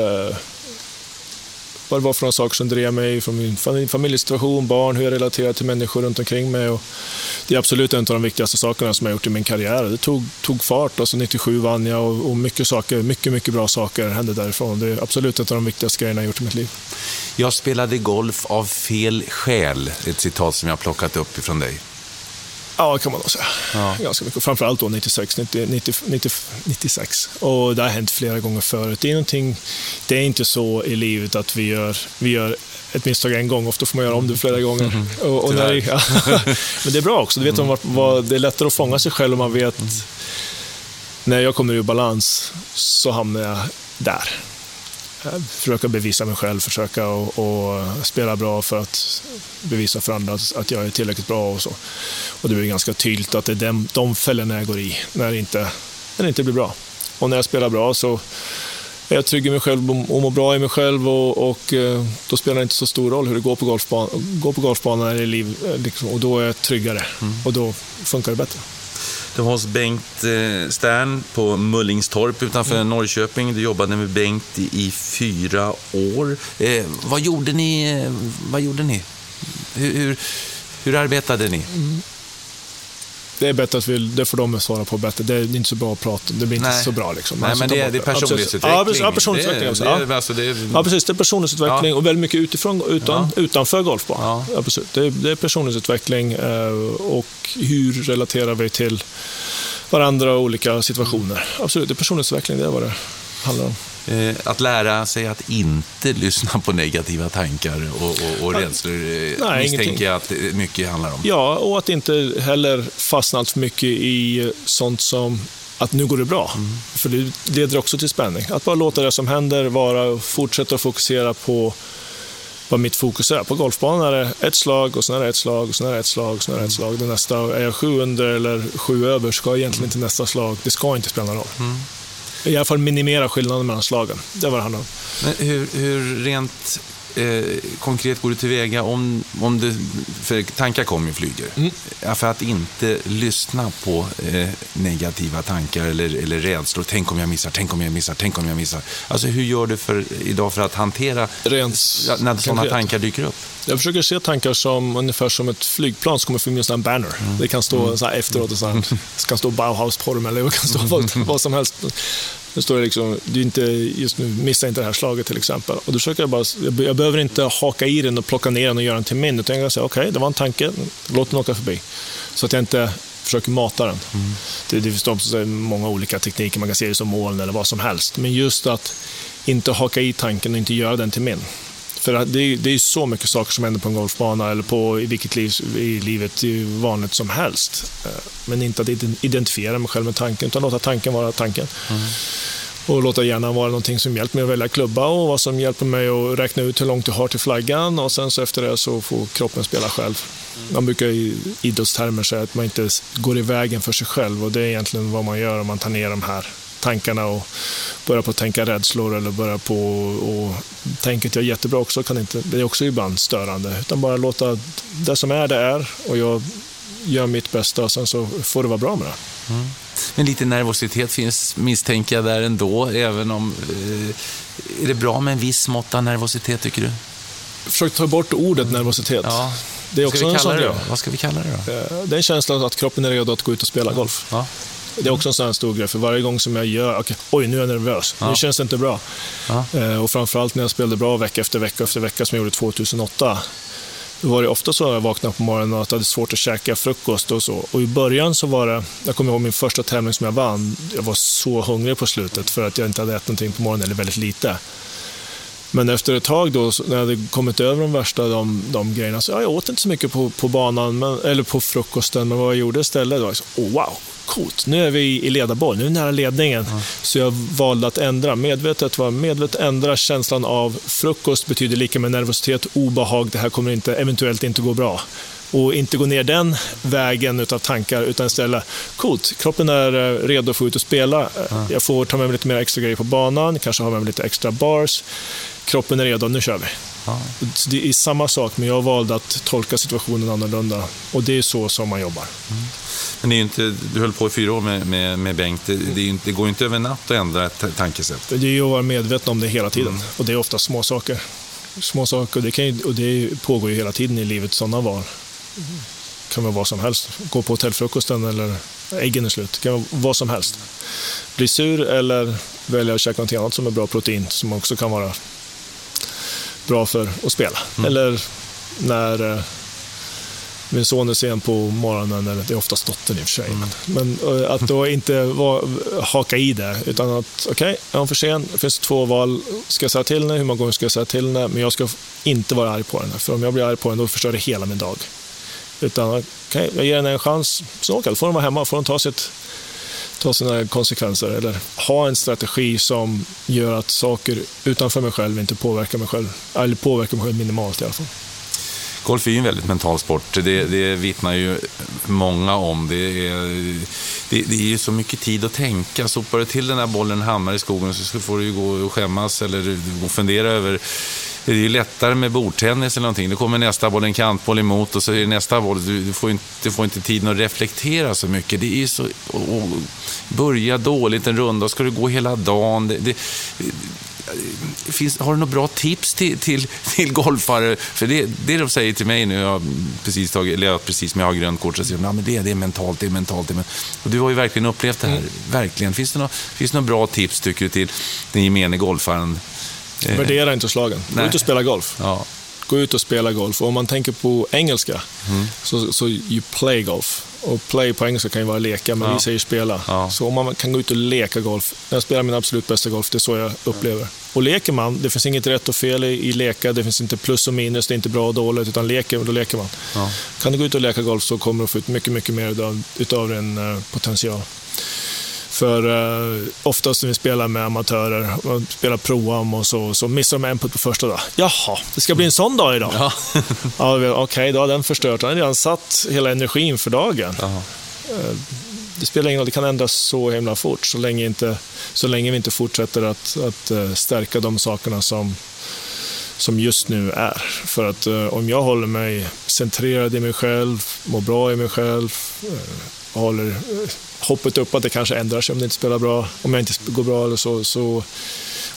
vad det var för några saker som drev mig från min familjesituation, barn, hur jag relaterar till människor runt omkring mig. Och det är absolut en av de viktigaste sakerna som jag gjort i min karriär. Det tog, tog fart. Alltså 97 vann jag och, och mycket, saker, mycket, mycket bra saker hände därifrån. Det är absolut en av de viktigaste grejerna jag gjort i mitt liv. Jag spelade golf av fel skäl, ett citat som jag plockat upp ifrån dig. Ja, kan man nog säga. Ja. Ganska mycket. Framförallt då 96, 90, 90, 90, 96. Och det har hänt flera gånger förut. Det är, det är inte så i livet att vi gör, vi gör ett misstag en gång, ofta får man göra om det flera gånger. Mm. Och, och när, ja. Men det är bra också, du vet mm. vad, det är lättare att fånga sig själv om man vet mm. när jag kommer ur balans så hamnar jag där försöka bevisa mig själv, försöka och, och, spela bra för att bevisa för andra att jag är tillräckligt bra och så. Och det blir ganska tydligt att det är de, de fällorna jag går i när det, inte, när det inte blir bra. Och när jag spelar bra så är jag trygg i mig själv och mår bra i mig själv och, och eh, då spelar det inte så stor roll hur det går på golfbanan, går på golfbanan eller i liv, eh, liksom, och då är jag tryggare mm. och då funkar det bättre. Du var hos Bengt eh, Stern på Mullingstorp utanför mm. Norrköping. Du jobbade med Bengt i, fyra år. Eh, vad gjorde ni? Eh, vad gjorde ni? Hur, hur, hur arbetade ni? Mm det är bättre att vi, det får de svara på bättre. Det är inte så bra att prata, det blir inte Nej. så bra. Liksom. Nej, men det är, det är personlighetsutveckling. Ja, precis, ja, personlighetsutveckling. Det, det, alltså, det, ja, precis. Det är personlighetsutveckling ja. och väldigt mycket utifrån, utan, ja. utanför golfbanan. Ja. Ja, precis. Det, är, det är personlighetsutveckling eh, och hur relaterar vi till varandra och olika situationer. Absolut, det är personlighetsutveckling, det är vad det handlar om. Eh, att lära sig att inte lyssna på negativa tankar och, och, och rädslor eh, Nej, misstänker jag att mycket handlar om. Ja, och att inte heller fastna allt för mycket i sånt som att nu går det bra. Mm. För det leder också till spänning. Att bara låta det som händer vara och fortsätta fokusera på vad mitt fokus är. På golfbanan är det ett slag och sen är det ett slag och sen är det ett slag och sen är det ett slag. Det nästa, är jag sju under eller sju över ska egentligen inte nästa slag. Det ska inte spela någon roll. Mm i alla fall minimera skillnaden mellan slagen. Det var det han om. Men hur, hur rent eh, konkret går du tillväga om, om det, för tankar kommer ju flyger, mm. för att inte lyssna på eh, negativa tankar eller, eller rädslor. Tänk om jag missar, tänk om jag missar, tänk om jag missar. Alltså hur gör du för, idag för att hantera Rent, när sådana tankar dyker upp? Jag försöker se tankar som ungefär som ett flygplan som kommer förbi en banner. Mm. Det kan stå mm. så efteråt, och så här, det kan stå Bauhaus på dem eller det kan stå mm. vad, vad som helst. Det står liksom, du inte, just nu, missa inte det här slaget till exempel. Och då försöker jag bara, jag behöver inte haka i den och plocka ner den och göra den till min, utan jag kan säga okej, okay, det var en tanke, låt den åka förbi. Så att jag inte försöker mata den. Mm. Det, det finns många olika tekniker, man kan se det som moln eller vad som helst. Men just att inte haka i tanken och inte göra den till min. För det, det är så mycket saker som händer på en golfbana eller på i vilket liv i livet är vanligt som helst. Eh, men inte att identifiera mig själv med tanken, utan låta tanken vara tanken. Mm. Och låta hjärnan vara någonting som hjälper mig att välja klubba och vad som hjälper mig att räkna ut hur långt jag har till flaggan och sen så efter det så får kroppen spela själv. Man brukar i idrottstermer säga att man inte går i vägen för sig själv och det är egentligen vad man gör om man tar ner de här tankarna och börjar på att tänka rädslor eller börjar på och tänket jag är jättebra också kan inte, det är också ibland störande. Utan bara låta det som är det är och jag gör mitt bästa och sen så får det vara bra med det. Mm. Men lite nervositet finns misstänker jag där ändå, även om... Eh, är det bra med en viss mått av nervositet tycker du? Försök ta bort ordet nervositet. Ja. Det är också en sån grej. Vad ska vi kalla det då? Eh, det är en känsla att kroppen är redo att gå ut och spela golf. Ja. Det är också en sån stor grej, för varje gång som jag gör, okay, oj nu är jag nervös, ja. nu känns det inte bra. Ja. Eh, och framförallt när jag spelade bra vecka efter vecka efter vecka som jag gjorde 2008. Då var det ofta så att jag vaknade på morgonen och att jag hade svårt att käka frukost och så. Och i början så var det, jag kommer ihåg min första tävling som jag vann, jag var så hungrig på slutet för att jag inte hade ätit någonting på morgonen, eller väldigt lite. Men efter ett tag då, när jag hade kommit över de värsta de, de grejerna, så ja, jag åt inte så mycket på, på banan, men, eller på frukosten, men vad jag gjorde istället var, så, oh, wow, coolt, nu är vi i ledarboll, nu är vi nära ledningen. Mm. Så jag valde att ändra, medvetet var medvetet ändra känslan av frukost betyder lika med nervositet, obehag, det här kommer inte, eventuellt inte gå bra och inte gå ner den vägen utav tankar utan istället, coolt, kroppen är eh, redo att få ut och spela. Jag får ta med mig lite mer extra grejer på banan, kanske ha med mig lite extra bars. Kroppen är redo, nu kör vi. Mm. Det är samma sak, men jag valde att tolka situationen annorlunda och det är så som man jobbar. Mm. Men det är inte, du höll på i fyra år med, med, med Bengt. Det, det, inte, det går inte över natt att ändra ett tankesätt. Det är ju att vara medveten om det hela tiden. Mm. Och det är ofta små saker. Små saker. Det, kan, och det pågår ju hela tiden i livet, sådana val. Det kan vara vad som helst. Gå på hotellfrukosten eller äggen är slut. Det kan vara vad som helst. Bli sur eller välja att käka något annat som är bra protein, som också kan vara bra för att spela. Mm. Eller när eh, min son är sen på morgonen, eller det är oftast dottern i och för sig. Mm. Men eh, att då inte var, haka i det, utan att okej, okay, är för sen, det finns två val. Ska jag säga till henne? Hur många gånger ska jag säga till henne? Men jag ska inte vara arg på henne, för om jag blir arg på henne, då förstör det hela min dag. Utan okej, okay, jag ger henne en chans, så okej, får hon vara hemma, får hon ta sitt ta sina konsekvenser eller ha en strategi som gör att saker utanför mig själv inte påverkar mig själv, eller påverkar mig själv minimalt i alla fall. Golf är ju en väldigt mental sport. Det, det vittnar ju många om. Det är, det, det är ju så mycket tid att tänka. Sopar du till den där bollen hamnar i skogen så får du ju gå och skämmas eller fundera över det är ju lättare med bordtennis eller någonting. Då kommer nästa boll, en kantboll emot och så är det nästa boll. Du, du, får, inte, du får inte tiden att reflektera så mycket. Det är ju så... Och, och börja dåligt en runda och ska du gå hela dagen. Det, det, finns, har du några bra tips till, till, till golfare? För det, det de säger till mig nu, jag har precis, tagit, eller jag precis men jag har grönt kort, så säger de att det, det är mentalt, det är mentalt. Det är mentalt. Och du har ju verkligen upplevt det här. Mm. Verkligen. Finns det, några, finns det några bra tips, tycker du, till den gemene golfaren? Eh, Värdera inte slagen. Gå ut och spela golf. Ja. Gå ut och spela golf. Och om man tänker på engelska, mm. så, så you play golf. Och play på engelska kan ju vara leka, men ja. vi säger spela. Ja. Så om man kan gå ut och leka golf. Jag spelar min absolut bästa golf, det är så jag upplever. Och leker man, det finns inget rätt och fel i, i leka, det finns inte plus och minus, det är inte bra och dåligt, utan leker, då leker man. Ja. Kan du gå ut och leka golf så kommer du få ut mycket, mycket mer utav, utav din uh, potential. För uh, oftast när vi spelar med amatörer, och spelar pro-am och så, så missar de en putt på första dagen. Jaha, det ska bli en sån dag idag? Ja. ja, Okej, okay, då har den förstört. Den har redan satt hela energin för dagen. Uh, det spelar ingen roll, det kan ändras så himla fort så länge, inte, så länge vi inte fortsätter att, att uh, stärka de sakerna som, som just nu är. För att uh, om jag håller mig centrerad i mig själv, mår bra i mig själv, uh, håller hoppet upp att det kanske ändrar sig om det inte spelar bra, om jag inte går bra eller så. så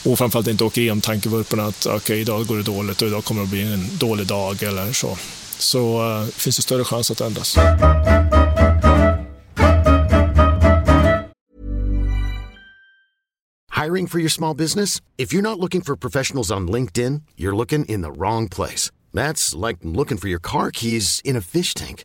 och framförallt inte åker igenom tankevurporna att okej, okay, idag går det dåligt och idag kommer det att bli en dålig dag eller så. Så uh, finns det större chans att ändras. Hiring for your small business? If you're not looking for professionals on LinkedIn, you're looking in the wrong place. That's like looking for your car keys in a fish tank.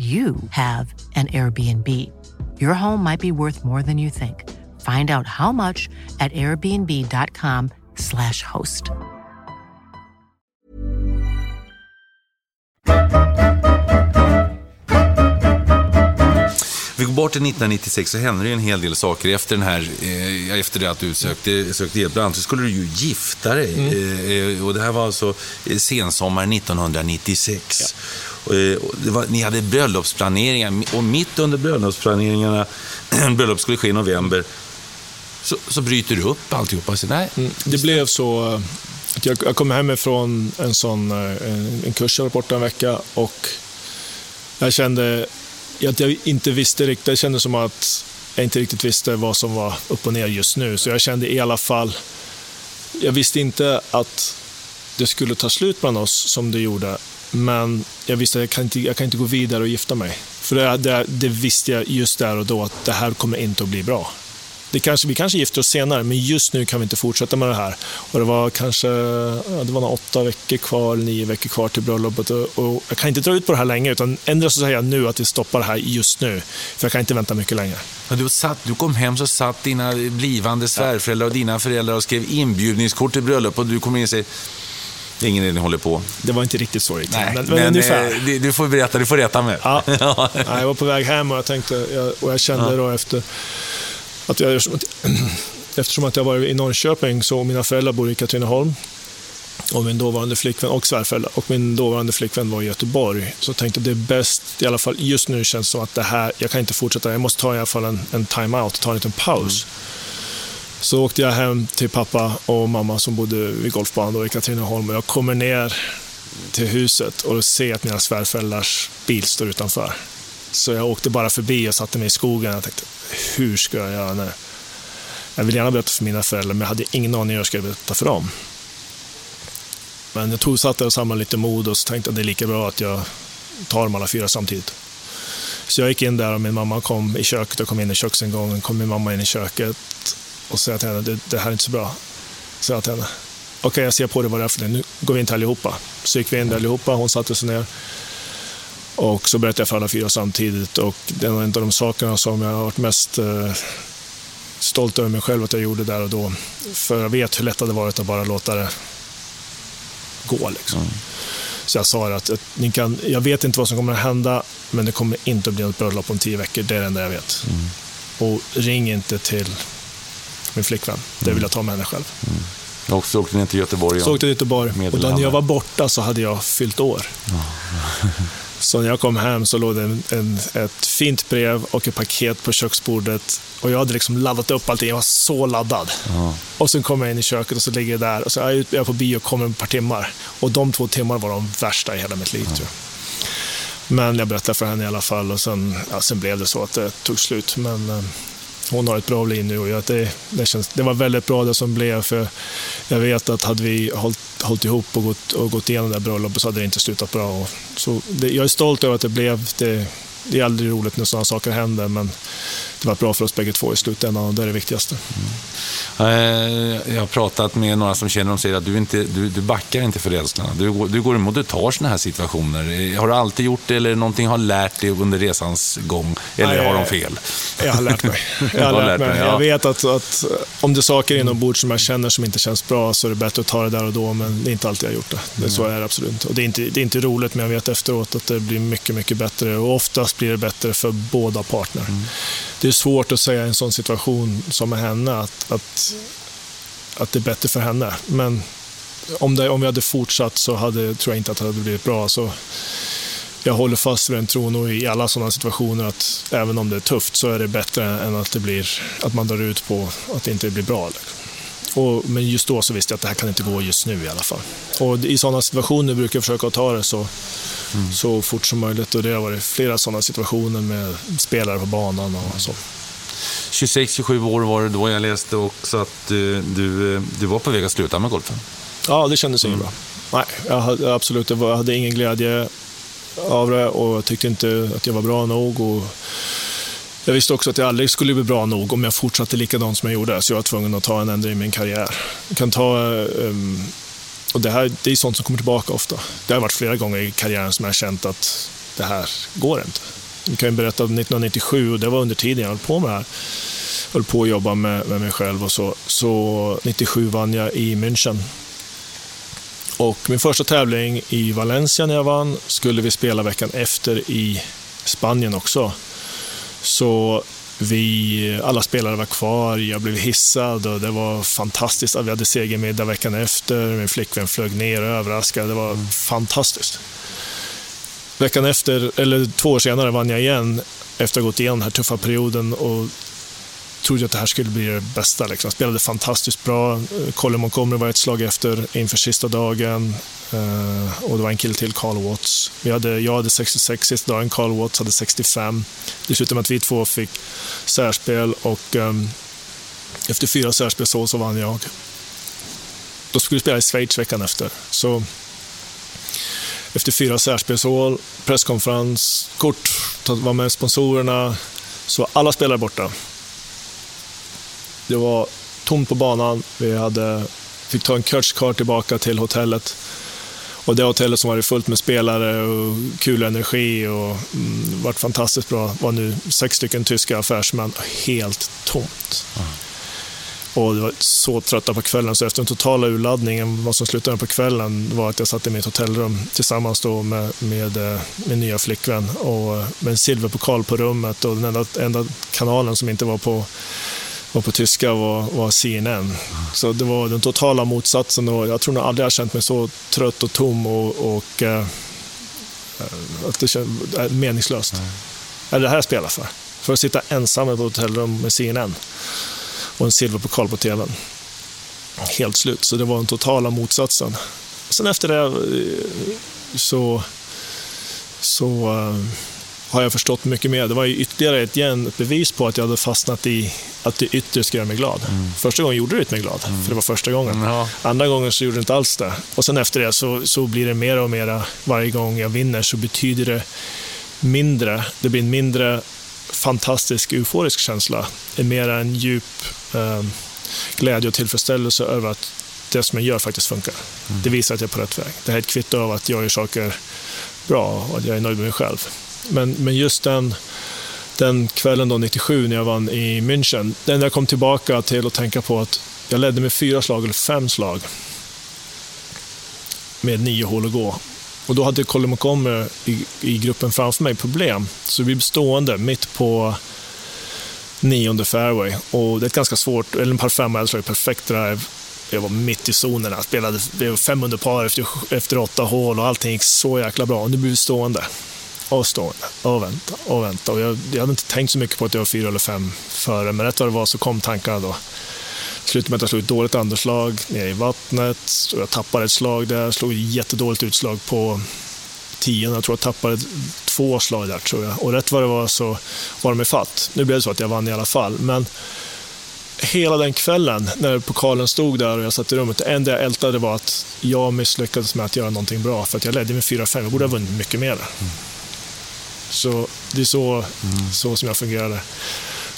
you have an Airbnb. Your home might be worth more than you think. Find out how much at airbnb.com/slash host. Vi går bort till 1996 så hände det en hel del saker efter den här, eh, efter det att du sökte, sökte hjälp. Bland annat så skulle du ju gifta dig. Mm. Eh, och det här var alltså eh, sensommar 1996. Och, eh, och det Eh, var, ni hade bröllopsplaneringar och mitt under bröllopsplaneringarna, bröllop skulle ske i november, så, så bryter du upp alltihopa. Så, nej, Mm, Det blev så att jag, jag kom hemifrån en sån eh, en, en kurs jag var borta en vecka och jag kände att jag inte visste riktigt. Det kändes som att jag inte riktigt visste vad som var upp och ner just nu. Så jag kände i alla fall, jag visste inte att det skulle ta slut bland oss som det gjorde. Men jag visste att jag kan inte, jag kan inte gå vidare och gifta mig. För det, det, det visste jag just där och då att det här kommer inte att bli bra. Det kanske, vi kanske gifter oss senare, men just nu kan vi inte fortsätta med det här. Och det var kanske ja, det var nog åtta veckor kvar, nio veckor kvar till bröllopet. Och, och jag kan inte dra ut på det här länge, utan ändå så säger jag nu att vi stoppar det här just nu. För jag kan inte vänta mycket längre. Ja, Du, satt, du kom hem så satt dina blivande svärföräldrar och dina föräldrar och skrev inbjudningskort till bröllop och du kom in och säger ingen idé ni håller på. Det var inte riktigt så riktigt, Nej, men, men, men ungefär. eh, du, du får berätta, du får rätta mig. Ja. Nej, jag var på väg hem och jag tänkte, och jag kände då efter att jag, eftersom att jag var i Norrköping så mina föräldrar bor i Katrineholm och min dåvarande flickvän och svärföräldrar och min dåvarande flickvän var i Göteborg. Så jag tänkte det är bäst, i alla fall just nu känns det som att det här, jag kan inte fortsätta, jag måste ta i alla fall en, en time-out, ta en liten paus. Så åkte jag hem till pappa och mamma som bodde vid golfbanan då i Katrineholm och jag kommer ner till huset och ser att mina svärföräldrars bil står utanför. Så jag åkte bara förbi och satte mig i skogen och tänkte, hur ska jag göra nu? Jag vill gärna berätta för mina föräldrar, men jag hade ingen aning hur jag skulle berätta för dem. Men jag tog, satt där och samlade lite mod och så tänkte att det är lika bra att jag tar dem alla fyra samtidigt. Så jag gick in där och min mamma kom i köket och kom in i köksingången. kom min mamma in i köket och sa till henne, det, det här är inte så bra. Jag till henne, okej jag ser på det vad det är för det. Nu går vi in till allihopa. Så gick vi in där allihopa, hon satte sig ner. Och så berättade jag för alla fyra samtidigt. Och det är en av de sakerna som jag har varit mest eh, stolt över mig själv att jag gjorde där och då. För jag vet hur lätt det hade varit att bara låta det gå. Liksom. Så jag sa att, att ni kan, jag vet inte vad som kommer att hända, men det kommer inte att bli något bröllop om tio veckor. Det är det enda jag vet. Och ring inte till min flickvän. Det vill jag ta med henne själv. Och så åkte ni till Göteborg. Så åkte jag till Göteborg och då när jag var borta så hade jag fyllt år. Så när jag kom hem så låg det en, en, ett fint brev och ett paket på köksbordet. Och jag hade liksom laddat upp allting. Jag var så laddad. Och sen kom jag in i köket och så ligger jag där. Och så är jag ute- jag på bio och kommer om ett par timmar. Och de två timmarna var de värsta i hela mitt liv. jag. Men jag berättade för henne i alla fall och sen, ja, sen blev det så att det tog slut. Men eh, hon har ett bra liv nu och jag, det, det, känns, det var väldigt bra det som blev. För jag vet att hade vi hållit, hållit ihop och gått, och gått igenom det här bröllopet så hade det inte slutat bra. Och, så det, jag är stolt över att det blev. Det, det är aldrig roligt när sådana saker händer men det var bra för oss bägge två i slutändan och det är det viktigaste. Mm. Jag har pratat med några som känner och säger att du, inte, du, du backar inte för rädslorna. Du, du går emot, du tar sådana här situationer. Har du alltid gjort det eller någonting har lärt dig under resans gång? Eller Nej, har de fel? Jag har lärt mig. Jag, har lärt mig. mig ja. jag vet att, att om det är saker inombords som jag känner som inte känns bra så är det bättre att ta det där och då, men det är inte alltid jag har gjort det. det är så är det absolut. Och det, är inte, det är inte roligt, men jag vet efteråt att det blir mycket, mycket bättre. Och oftast blir det bättre för båda partner. Mm. Det är svårt att säga i en sån situation som med henne att, att, att det är bättre för henne. Men om, det, om vi hade fortsatt så hade, tror jag inte att det hade blivit bra. Så jag håller fast vid den tron och i alla sådana situationer att även om det är tufft så är det bättre än att, det blir, att man drar ut på att det inte blir bra. Och, men just då så visste jag att det här kan inte gå just nu i alla fall. Och i sådana situationer brukar jag försöka ta det så, mm. så fort som möjligt. Och det har varit flera sådana situationer med spelare på banan och så. 26-27 år var det då. Jag läste också att du, du, du var på väg att sluta med golfen. Ja, det kändes mm. inget bra. Nej, jag hade, absolut. Jag hade ingen glädje av det och jag tyckte inte att jag var bra nog. Och jag visste också att jag aldrig skulle bli bra nog om jag fortsatte likadant som jag gjorde, så jag var tvungen att ta en ändring i min karriär. Jag kan ta, um, och det, här, det är sånt som kommer tillbaka ofta. Det har varit flera gånger i karriären som jag har känt att det här går inte. Jag kan ju berätta om 1997, och det var under tiden jag höll på med det här. Jag höll på att jobba med, med mig själv och så. Så 97 vann jag i München och min första tävling i Valencia när jag vann skulle vi spela veckan efter i Spanien också. Så vi, alla spelare var kvar, jag blev hissad och det var fantastiskt. att Vi hade segermiddag veckan efter, min flickvän flög ner och överraskade. Det var fantastiskt. Veckan efter, eller två år senare, vann jag igen efter att ha gått igenom den här tuffa perioden och trodde att det här skulle bli det bästa. Liksom. Spelade fantastiskt bra. Eh, Colin Montgomery var ett slag efter inför sista dagen. Uh, och det var en kille till, Carl Watts. Vi hade, jag hade 66 sista dagen, Carl Watts hade 65. Det slutade med att vi två fick särspel och um, efter fyra särspel så, så vann jag. Då skulle vi spela i Schweiz veckan efter. Så efter fyra särspelshål, presskonferens, kort, var med sponsorerna, så var alla spelare borta. Det var tomt på banan. Vi hade, fick ta en coachcar tillbaka till hotellet. Och det hotellet som var fullt med spelare och kul energi och mm, varit fantastiskt bra var nu sex stycken tyska affärsmän. Helt tomt. Mm. Och det var så trötta på kvällen, så efter den totala urladdningen, vad som slutade på kvällen, var att jag satt i mitt hotellrum tillsammans då med, med eh, min nya flickvän och med en silverpokal på rummet och den enda, enda kanalen som inte var på och på tyska var, var CNN. Så det var den totala motsatsen och jag tror nog aldrig jag känt mig så trött och tom och, och äh, att det känns meningslöst. Mm. Är det här jag spelar för? För att sitta ensam på ett hotellrum med CNN och en silverpokal på tvn. Helt slut, så det var den totala motsatsen. Sen efter det eh, så, så har jag förstått mycket mer. Det var ju ytterligare ett, igen, ett bevis på att jag hade fastnat i att det yttre ska göra mig glad. Mm. Första gången gjorde det mig glad, mm. för det var första gången. Ja. Andra gången så gjorde det inte alls det. Och sen efter det så, så blir det mer och mer, varje gång jag vinner så betyder det mindre, det blir en mindre fantastisk euforisk känsla. Det är mer en djup eh, glädje och tillfredsställelse över att det som jag gör faktiskt funkar. Mm. Det visar att jag är på rätt väg. Det här är ett kvitto av att jag gör saker bra och att jag är nöjd med mig själv. Men, men just den, den kvällen då, 97 när jag vann i München, Det enda jag kom tillbaka till att tänka på att jag ledde med fyra slag eller fem slag med nio hål att gå. Och då hade Colin McComber i, i gruppen framför mig problem, så vi blev stående mitt på nionde fairway. Och det är ett ganska svårt, eller en par fem, jag slog perfekt drive. Jag var mitt i zonen, jag spelade jag var fem under par efter, efter åtta hål och allting gick så jäkla bra. Och nu blev vi stående och stående och vänta och vänta. Och jag, jag hade inte tänkt så mycket på att jag var fyra eller fem före, men rätt vad det var så kom tankarna då. Slutade med att jag slog ett dåligt underslag nere i vattnet. Och jag tappade ett slag där. Jag slog ett jättedåligt utslag på tian. Jag tror jag tappade två slag där, tror jag. Och rätt vad det var så var de ifatt. Nu blev det så att jag vann i alla fall. Men hela den kvällen när pokalen stod där och jag satt i rummet, det enda jag ältade var att jag misslyckades med att göra någonting bra. För att jag ledde med 4-5. Jag borde ha vunnit mycket mer. Mm. Så det är så, mm. så som jag fungerade.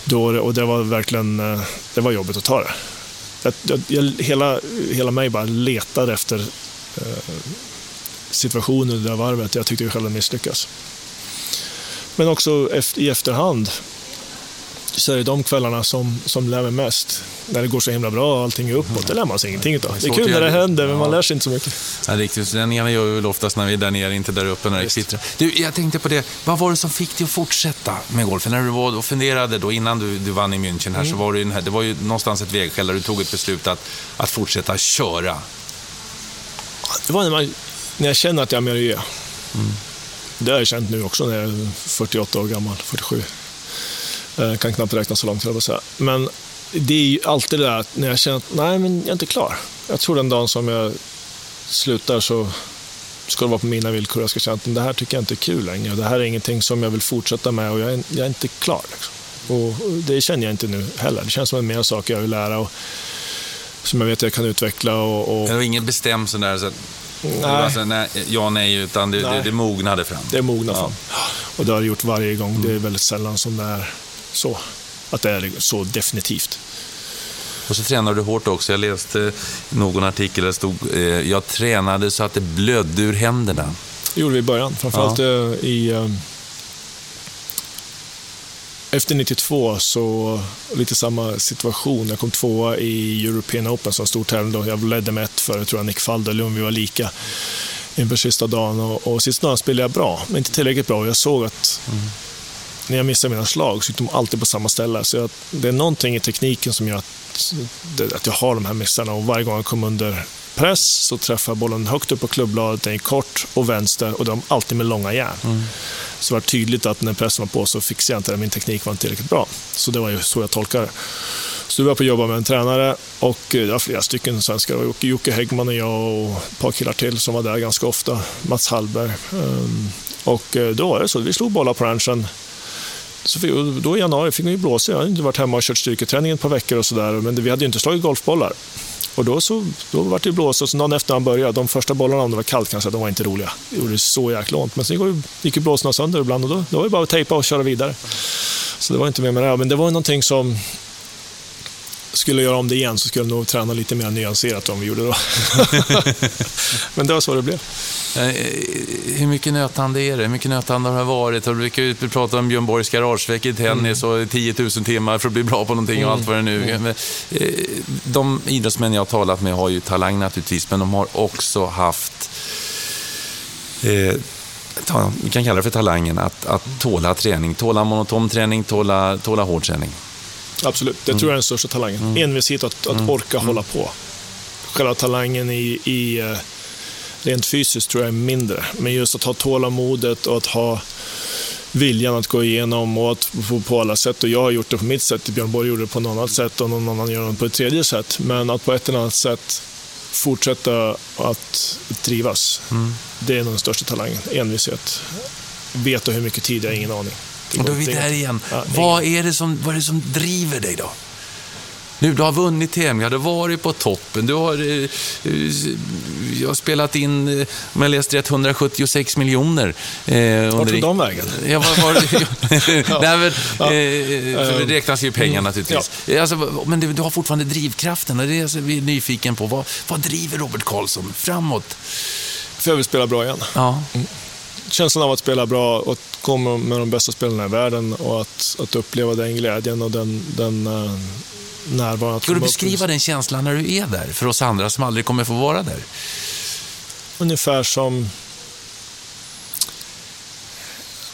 Då, och det var verkligen eh, det var jobbigt att ta det. Jag, jag, jag, hela, hela mig bara letade efter eh, situationen i det där varvet. Jag tyckte jag själv misslyckas. Men också efter, i efterhand så är det de kvällarna som, som lär mig mest. När det går så himla bra och allting är uppåt, det lär man sig ingenting av. Det är kul när det händer, men man lär sig inte så mycket. Ja, riktigt. Gör vi väl oftast när vi är där nere, inte där uppe när det kvittrar. Du, jag tänkte på det, vad var det som fick dig att fortsätta med golfen? När du var och funderade då, innan du, du vann i München här, mm. så var det, här, det var ju någonstans ett vägskäl där du tog ett beslut att, att fortsätta köra. Det var när, man, när jag känner att jag har mer. Mm. Det har jag känt nu också när jag är 48 år gammal, 47. Jag kan knappt räkna så långt, jag säga. Men det är ju alltid det där att när jag känner att nej, men jag är inte klar. Jag tror den dagen som jag slutar så ska det vara på mina villkor. Jag ska känna att det här tycker jag inte är kul längre. Det här är ingenting som jag vill fortsätta med och jag är, jag är inte klar. Liksom. Och det känner jag inte nu heller. Det känns som en mer saker jag vill lära och som jag vet att jag kan utveckla. Och, och... Det var ingen bestämd sån där, så att, nej. Alltså, nej, ja nej, utan det, nej. det, det mognade fram? Det mognade ja. fram. Och det har det gjort varje gång. Det är väldigt sällan som det är så. Att det är så definitivt. Och så tränar du hårt också. Jag läste någon artikel där det stod eh, jag tränade så att det blödde ur händerna. Det gjorde vi i början. Framförallt ja. Eh, i... Eh, efter 92 så lite samma situation. Jag kom tvåa i European Open som stor tävling. Jag ledde med ett före, tror jag, Nick Falderlund. Vi var lika inför sista dagen. Och, och sista dagen spelade jag bra, men inte tillräckligt bra. Jag såg att mm när jag missar mina slag så gick de alltid på samma ställe. Så jag, det är någonting i tekniken som gör att, att jag har de här missarna och varje gång jag kommer under press så träffar jag bollen högt upp på klubbladet, den är kort och vänster och de alltid med långa järn. Mm. Så det var tydligt att när pressen var på så fixade jag inte det, min teknik var inte tillräckligt bra. Så det var ju så jag tolkade det. Så du var på att jobba med en tränare och ja, flera stycken svenskar. Jocke Häggman och jag och ett par killar till som var där ganska ofta. Mats Hallberg. Ehm, och eh, då var det så, vi slog bollar på ranchen så då i januari fick vi blåsa. Jag hade inte varit hemma och kört styrketräning ett par veckor och sådär, men vi hade ju inte slagit golfbollar. Och då, så, då var det blåsa, och så dagen efter han började, de första bollarna, om det var kallt kanske, de var inte roliga. Det gjorde så jäkla ont. Men sen gick ju blåsorna sönder ibland och då, då var det bara att tejpa och köra vidare. Så det var inte mer med det. Men det var någonting som skulle göra om det igen så skulle jag nog träna lite mer nyanserat om vi gjorde då. Men det var så det blev. Eh, hur mycket nötande är det? Hur mycket nötande har det varit? Du brukar ju prata om Björn Borgs garageveck i tennis mm. och 10 000 timmar för att bli bra på någonting mm. och allt vad det nu är. Mm. Eh, de idrottsmän jag har talat med har ju talang naturligtvis, men de har också haft eh, ta, vi kan kalla det för talangen, att, att tåla träning. Tåla monotom träning, tåla, tåla hård träning. Absolut, det mm. tror jag är den största talangen. Mm. Envishet att, att mm. orka mm. hålla på. Själva talangen i, i eh, rent fysiskt tror jag är mindre. Men just att ha tålamodet och att ha viljan att gå igenom och att på, på alla sätt. Och jag har gjort det på mitt sätt, Björn Borg gjorde det på något annat sätt och någon annan gör det på ett tredje sätt. Men att på ett eller annat sätt fortsätta att trivas. Mm. Det är nog den största talangen. Envishet. Veta hur mycket tid jag har ingen aning. Och då är vi där igen. Ja, vad, är det som, vad är det som driver dig då? Nu, du har vunnit tävlingar, du har varit på toppen, du har, eh, jag har spelat in, eh, om jag läst rätt, 176 miljoner. Eh, Vart tog de vägen? Ja, var, var, Nej, men, ja. eh, för det räknas ju pengar mm. naturligtvis. Ja. Alltså, men du, du, har fortfarande drivkraften och det är alltså, vi är nyfiken på. Vad, vad driver Robert Karlsson framåt? För jag vill spela bra igen. Ja. Mm känslan av att spela bra och komma med de bästa spelarna i världen och att, att uppleva den glädjen och den, den uh, närvaron. Ska du beskriva den känslan när du är där, för oss andra som aldrig kommer få vara där? Ungefär som...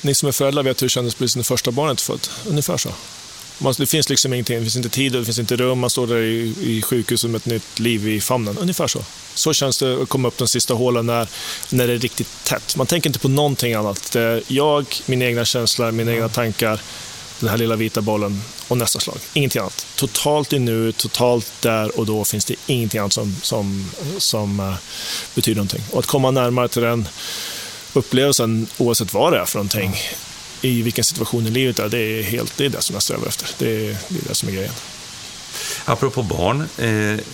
Ni som är föräldrar vet hur det kändes precis när första barnet fött. Ungefär så det finns liksom ingenting, det finns inte tid, och det finns inte rum, man står där i, i sjukhuset med ett nytt liv i famnen. Ungefär så. Så känns det att komma upp de sista hålen när, när det är riktigt tätt. Man tänker inte på någonting annat. Det är jag, mina egna känslor, mina egna tankar, den här lilla vita bollen och nästa slag. Ingenting annat. Totalt i nu, totalt där och då finns det ingenting annat som, som, som uh, betyder någonting. Och att komma närmare till den upplevelsen, oavsett vad det är för någonting, i vilken situation i livet är, det är, helt, det är det som jag strävar efter. Det är, det är det som är grejen. Apropå barn, eh,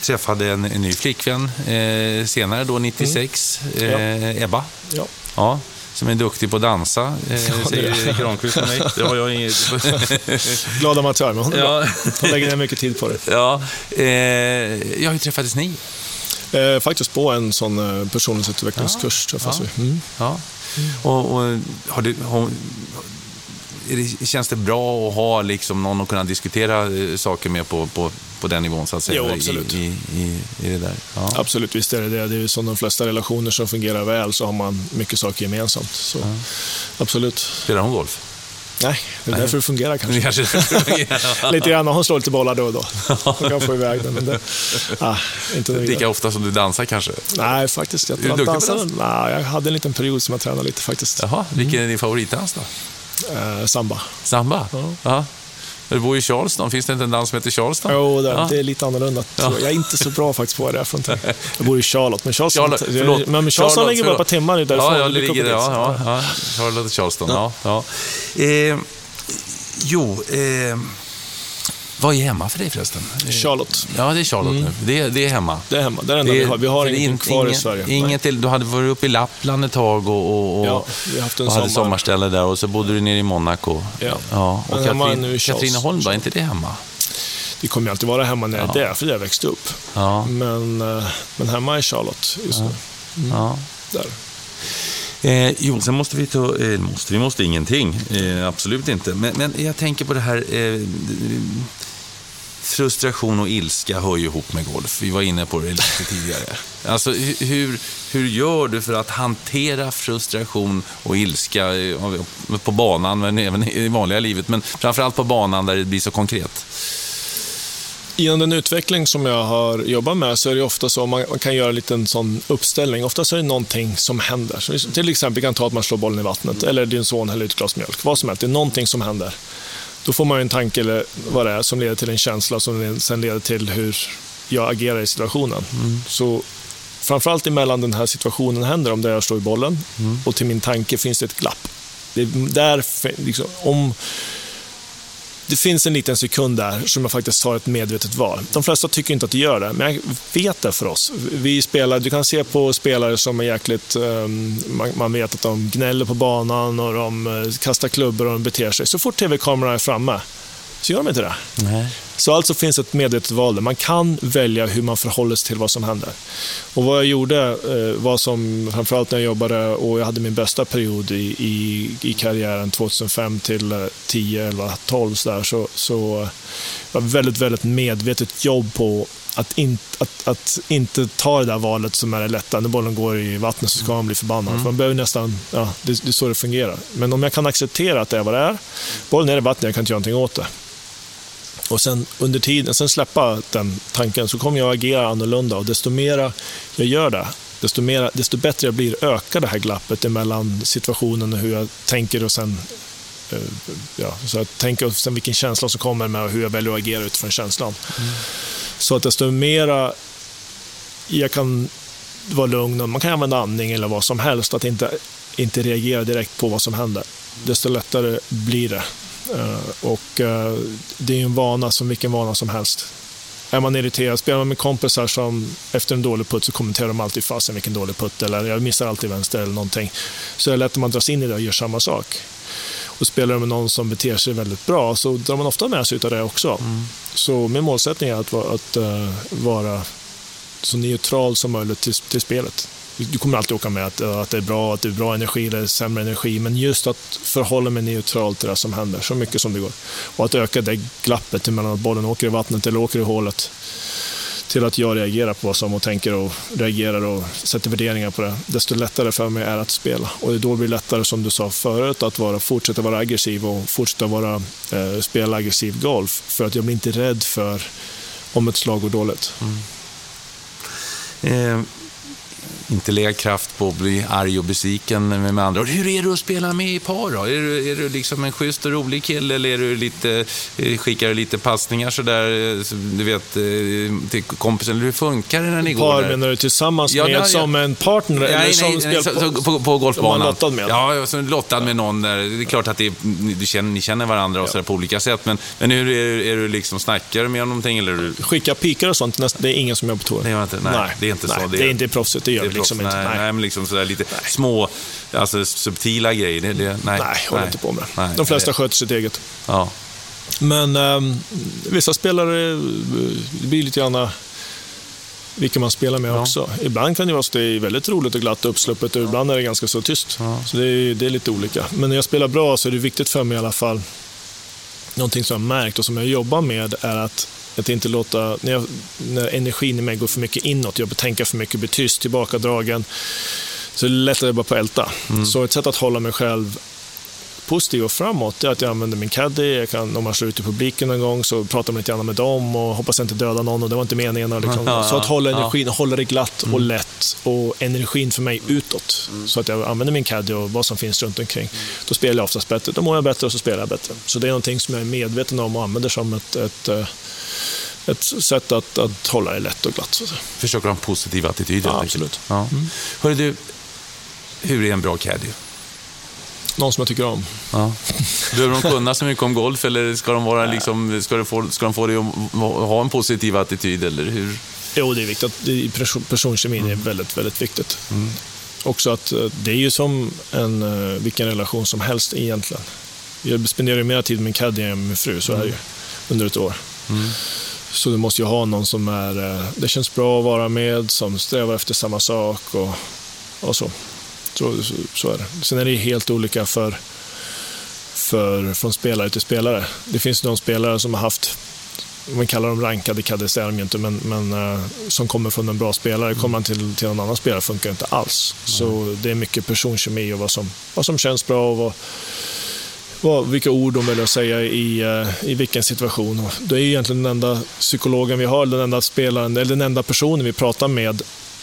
träffade en, en ny flickvän eh, senare, då 96, mm. eh, Ebba. Ja. ja. som är duktig på att dansa, eh, säger Granqvist till mig. Det har jag inget... Glad amatör, men hon, Ja. hon lägger ner mycket tid på det. ja, eh, ja, hur träffades ni? Eh, faktiskt på en sån eh, personlighetsutvecklingskurs träffas Ja. vi. Mm. Ja. Och, och har du, har, det, känns det bra att ha liksom någon att kunna diskutera eh, saker med på, på, på den nivån, så att säga? Jo, absolut. I, i, i det där. Ja. Absolut, visst är det det. Det är ju som de flesta relationer som fungerar väl så har man mycket saker gemensamt. Så, Absolut. Spelar hon golf? Nej, det är därför det fungerar kanske. kanske Lite grann, hon slår lite bollar då och då. Hon kan få iväg den. Men det, ah, inte vidare. Lika ofta som du dansar kanske? Nej, faktiskt. Jag, Är du dansade- dans? Nej, jag hade en liten period som jag tränade lite faktiskt. Jaha, vilken är din favoritdans då? Eh, samba. Samba? Ja. Ja. Du bor i Charleston, finns det inte en dans som heter Charleston? Jo, det, Ja. det är lite annorlunda. tror Jag är inte så bra faktiskt på vad det är för någonting. Jag bor i Charlotte, men Charleston, Charlotte, förlåt. men Charleston Charlotte, ligger bara ett par timmar därifrån. Ja, ja, det ligger. Ja, ja, ja. Charlotte och Charleston. Ja. Ja. Eh, jo, eh, vad är hemma för dig förresten? Charlotte. Ja, det är Charlotte nu. Det, det är hemma. Det är hemma. Det är det enda vi har. Vi har för är ingenting kvar i ingen- Sverige. Inget till, du hade varit uppe i Lappland ett tag och, och, och, Ja, vi haft en och hade sommar. sommarställe där och så bodde du nere i Monaco. Ja. ja. Och Katrin, i. Katrineholm då, är inte det hemma? Det kommer ju alltid vara hemma när Ja. det är, för där jag växte upp. Ja. Men, eh, men hemma i Charlotte just nu. ja. Där. Eh, jo, sen måste vi ta... Eh, måste, vi måste ingenting. Eh, absolut inte. Men, men jag tänker på det här... Eh, frustration och ilska hör ju ihop med golf. Vi var inne på det lite tidigare. Alltså, hur, hur gör du för att hantera frustration och ilska eh, på banan, men även i vanliga livet, men framförallt på banan där det blir så konkret? Genom den utveckling som jag har jobbat med så är det ofta så, man, man kan göra en liten sån uppställning. Ofta så är det någonting som händer. Så till exempel kan ta att man slår bollen i vattnet eller din son häller ut ett glas mjölk. Vad som helst, det är någonting som händer. Då får man en tanke eller vad det är som leder till en känsla som sen leder till hur jag agerar i situationen. Så framförallt emellan den här situationen händer, om där jag slår i bollen och till min tanke finns det ett glapp. Det är där, liksom, om, det finns en liten sekund där som jag faktiskt tar ett medvetet val. De flesta tycker inte att det gör det, men jag vet det för oss. Vi spelar, du kan se på spelare som är jäkligt... Ehm, man, man vet att de gnäller på banan och de eh, kastar klubbor och de beter sig. Så fort tv-kameran är framme så gör de inte det. Nej. Så alltså finns ett medvetet val där. Man kan välja hur man förhåller sig till vad som händer. Och vad jag gjorde eh, var som, framförallt när jag jobbade och jag hade min bästa period i, i, i karriären 2005 till eh, 10, 11, 12 så, där, så, så eh, var väldigt, väldigt medvetet jobb på att, in, att, att inte ta det där valet som är det lätta. När bollen går i vattnet så ska man bli förbannad. För man behöver nästan, ja, det, det är så det fungerar. Men om jag kan acceptera att det är vad det är, bollen är i vattnet, jag kan inte göra någonting åt det. Och sen under tiden, sen släppa den tanken, så kommer jag agera annorlunda. Och desto mer jag gör det, desto, mera, desto bättre jag blir, ökar det här glappet mellan situationen och hur jag tänker och sen eh, Ja, så jag tänker sen vilken känsla som kommer med och hur jag väljer att agera utifrån känslan. Så att desto mera jag kan vara lugn och man kan använda andning eller vad som helst, att inte, inte reagera direkt på vad som händer. Desto lättare blir det. Eh, Och eh, det är en vana som vilken vana som helst. Är man irriterad, spelar man med kompisar som efter en dålig putt så kommenterar de alltid fasen vilken dålig putt eller jag missar alltid vänster eller någonting. Så är det lätt att man dras in i det och gör samma sak. Och spelar du med någon som beter sig väldigt bra så drar man ofta med sig av det också. Så min målsättning är att, vara- att eh, vara så neutral som möjligt till, till spelet. Du kommer alltid åka med att, eh, att det är bra, att det är bra energi eller sämre energi, men just att förhålla mig neutral till det som händer så mycket som det går. Och att öka det glappet mellan att bollen åker i vattnet eller åker i hålet till att jag reagerar på vad som och tänker och reagerar och sätter värderingar på det, desto lättare för mig är att spela. Och det då blir det lättare, som du sa förut, att vara, fortsätta vara aggressiv och fortsätta vara, eh, spela aggressiv golf. För att jag blir inte rädd för om ett slag går dåligt. Mm. Eh, inte lägga kraft på att bli arg och besviken med, andra. Hur är du att spela med i par då? Är du, är du liksom en schysst och rolig kille eller är du lite, eh, skickar du lite passningar sådär, eh, så du vet, eh, till kompisen? Hur funkar det när ni går Par menar du tillsammans Ja, med ja, ja. som en partner? eller Nej, som nej, nej spel- så, så, på, på golfbanan. Som lottad med? Ja, så lottad med någon där. Det är klart att det är, du känner, ni känner varandra och så där på olika sätt. Men, men hur är, du- är du liksom, snackar du med honom någonting eller? Skicka pikar och sånt, det är ingen som gör på tour. Det man inte. Nej, det är inte så. Nej, Det det är- är inte proffsigt, det gör det liksom inte. Nej, Nej. nej, men liksom sådär lite små, alltså subtila grejer. Det, det, nej, Nej, håller inte på med det. Nej, De flesta det- sköter sitt eget. Ja. Men ehm, vissa spelare, eh, det blir lite grann vilka man spelar med också. Ibland kan det vara så att det är väldigt roligt och glatt och uppsluppet och ibland är det ganska så tyst. Så det är, det är lite olika. Men när jag spelar bra så är det viktigt för mig i alla fall, någonting som jag har märkt och som jag jobbar med är att att inte låta, när, jag, när energin i mig går för mycket inåt, jag tänker för mycket, blir tyst, tillbakadragen, så är det lättare bara på att älta. Så ett sätt att hålla mig själv positiv och framåt är att jag använder min caddy. Jag kan, om man slår ut i publiken någon gång så pratar man lite grann med dem och hoppas jag inte döda någon och det var inte meningen. Och liksom. Ja, Så att hålla ja. Mm. energin, hålla det glatt och lätt och energin för mig utåt. Så att jag använder min caddy och vad som finns runt omkring. Då spelar jag oftast bättre. Då mår jag bättre och så spelar jag bättre. Så det är någonting som jag är medveten om och använder som ett, ett, eh, ett sätt att, att hålla det lätt och glatt. Så. Försöker ha en positiv attityd. Ja, absolut. Mm. Ja. Hörru du, hur är en bra caddy? Någon som jag tycker om. Ja. Behöver de kunna så mycket om golf eller ska de, vara liksom, ska de, få, ska de få dig att ha en positiv attityd? Eller hur? Jo, det är viktigt. Person, personkemin är väldigt, väldigt viktigt. Också att eh, det är ju som en, eh, vilken relation som helst egentligen. Jag spenderar ju mer tid med min caddy än med min fru, så är det ju, under ett år. Så du måste ju ha någon som är, eh, det känns bra att vara med, som strävar efter samma sak och, och så. Så, så. så är det. Sen är det helt olika för, för, från spelare till spelare. Det finns någon spelare som har haft om man kallar dem rankade det är de inte, men, men eh, som kommer från en bra spelare. Kommer man till, till en annan spelare funkar det inte alls. Så det är mycket personkemi och vad som, vad som känns bra och vad, vad, vilka ord de att säga i, eh, i vilken situation. Det är egentligen den enda psykologen vi har, den enda spelaren, eller den enda personen vi pratar med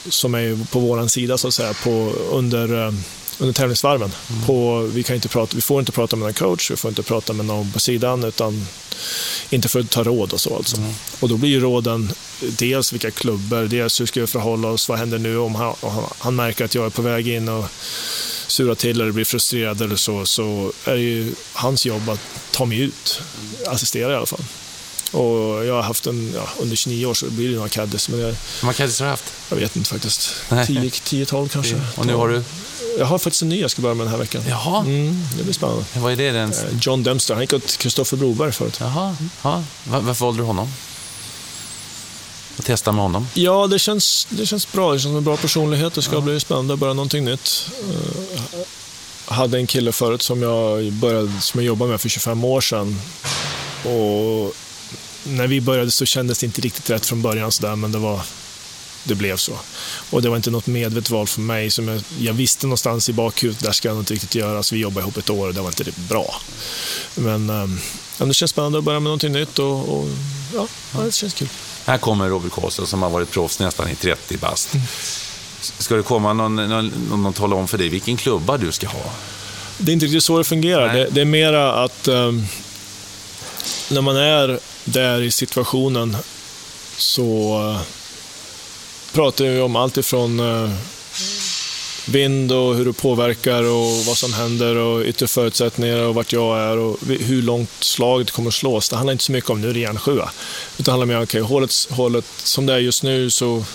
som är på vår sida så att säga, på, under, eh, under tävlingsvarven. På, vi, kan inte prata, vi får inte prata med någon coach, vi får inte prata med någon på sidan, utan inte för att ta råd och så alltså. Och då blir ju råden dels vilka klubbor, dels hur ska vi förhålla oss, vad händer nu om han, om han, märker att jag är på väg in och surar till eller blir frustrerad eller så, så är det ju hans jobb att ta mig ut, assistera i alla fall. Och jag har haft en, ja, under 29 år så blir det några caddies, men jag, Hur många caddies har du haft? jag vet inte faktiskt. Nej. 10-12 kanske. Och nu har du? Jag har faktiskt en ny jag ska börja med den här veckan. Jaha, Mm, det blir spännande. vad är det? Den? Eh, John Dempster, han gick åt Kristoffer Broberg förut. Jaha, ja. Va- varför valde du honom? Att testa med honom? Ja, det känns, det känns bra. Det känns som en bra personlighet. Det ska bli spännande att börja någonting nytt. Eh, Jag hade en kille förut som jag, började, som jag jobbade med för 25 år sedan. Och när vi började så kändes det inte riktigt rätt från början, så där, men det, var, det blev så. Och det var inte något medvetet val för mig. Som jag, jag visste någonstans i bakhuvudet, där ska jag nog inte riktigt göra. Så vi jobbade ihop ett år och det var inte det bra. Men, men det känns spännande att börja med någonting nytt och, och ja, ja, det känns kul. Här kommer Robert Karlsson som har varit proffs nästan i 30 bast. Ska det komma någon, någon, någon tala om för dig vilken klubba du ska ha? Det är inte riktigt så det fungerar. Det, det är mera att ehm, när man är där i situationen så eh, pratar vi om allt ifrån eh, vind och hur det påverkar och vad som händer och yttre förutsättningar och vart jag är och hur långt slaget kommer att slås. Det handlar inte så mycket om nu är det järnsjua. Utan det handlar mer om, okej, hålet, hålet som det är just nu så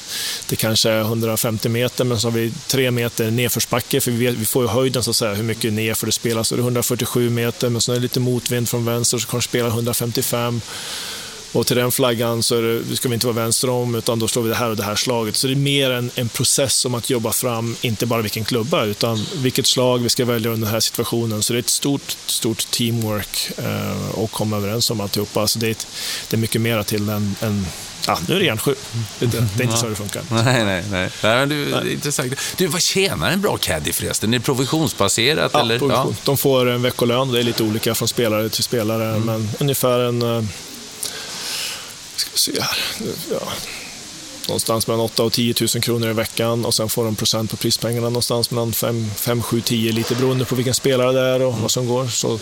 det kanske är 150 meter men så har vi tre meter nedförsbacke för vi, vet, vi får ju höjden så att säga hur mycket nerför det spelas. Så det är 147 meter men så är det lite motvind från vänster så kommer det spela 155. Och till den flaggan så det, ska vi inte vara vänster om, utan då slår vi det här och det här slaget. Så det är mer en, en process om att jobba fram, inte bara vilken klubba, utan vilket slag vi ska välja under den här situationen. Så det är ett stort, stort teamwork eh, och komma överens om alltihopa. Så det är, ett, det är mycket mer till än, än ja, nu är det järnsju. Det, det, är inte så det funkar. Nej, nej, nej. det är intressant. Du, vad tjänar en bra caddy förresten? Är det provisionsbaserat? Ja, eller? provision. De får en veckolön, det är lite olika från spelare till spelare, men ungefär en... Ska vi se här. Ja, någonstans mellan 8 och 10 000 kronor i veckan och sen får de procent på prispengarna någonstans mellan 5, 5 7, 10 lite beroende på vilken spelare det är och vad som går. Så,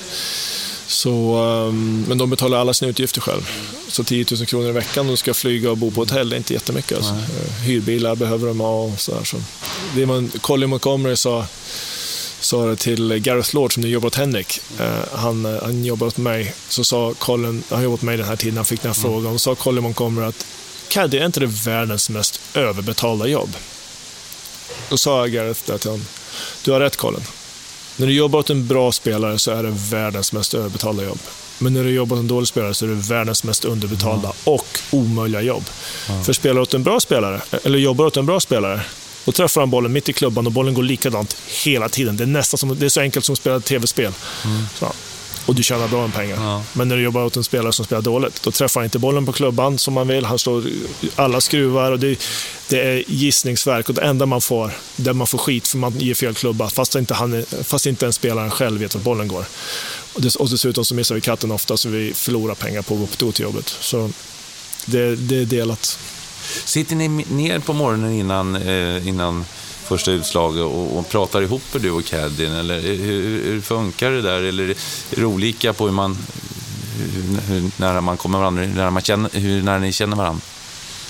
så, ehm, men de betalar alla sina utgifter själv. Så 10 000 kronor i veckan och du ska flyga och bo på hotell, det är inte jättemycket. Alltså. Eh, Hyrbilar behöver de ha och sådär. Så. Det man, Colin Montgomery sa sa det till Gareth Lord som nu jobbar åt Henrik. Eh, han, eh, han jobbar åt mig. Så sa Colin, han jobbat åt mig den här tiden, han fick den här frågan. Och sa Colin Montgomery att Caddy är inte det världens mest överbetalda jobb? Då sa Gareth det till honom. Du har rätt Colin. När du jobbar åt en bra spelare så är det världens mest överbetalda jobb. Men när du jobbar åt en dålig spelare så är det världens mest underbetalda och omöjliga jobb. För spelar åt en bra spelare, eller jobbar åt en bra spelare, då träffar han bollen mitt i klubban och bollen går likadant hela tiden. Det är nästan som, det är så enkelt som att spela ett tv-spel. Så. Och du tjänar bra med pengar. Ja. Men när du jobbar åt en spelare som spelar dåligt, då träffar han inte bollen på klubban som man vill. Han slår alla skruvar och det, det är gissningsverk. Och det enda man får, där man får skit för man ger fel klubba, fast inte, han, fast inte en spelaren själv vet att bollen går. Och, dess, och dessutom så missar vi katten ofta, så vi förlorar pengar på att gå på till jobbet. Så det, det är delat. Sitter ni ner på morgonen innan, eh, innan första utslaget och, och pratar ihop er, du och caddien? Eller hur, hur, hur funkar det där? Eller är det olika på hur man hur, hur nära man kommer varandra, hur nära, man känner, hur nära ni känner varandra?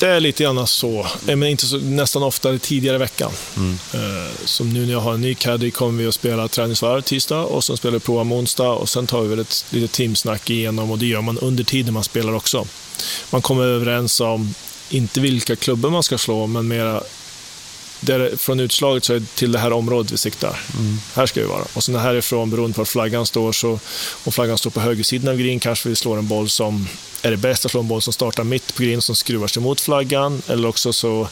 Det är lite grann så, Eh, men inte så, nästan oftare tidigare i veckan. Mm. Eh, Som nu när jag har en ny caddy kommer vi att spela träningsvarv tisdag och sen spelar vi prova onsdag och sen tar vi väl ett litet teamsnack igenom och det gör man under tiden man spelar också. Man kommer överens om, inte vilka klubbor man ska slå, men mera där, från utslaget så är det till det här området vi siktar. Här ska vi vara. Och sen härifrån, beroende på var flaggan står, så om flaggan står på högersidan av green kanske vi slår en boll som är det bäst att slå en boll som startar mitt på green som skruvar sig mot flaggan. Eller också så,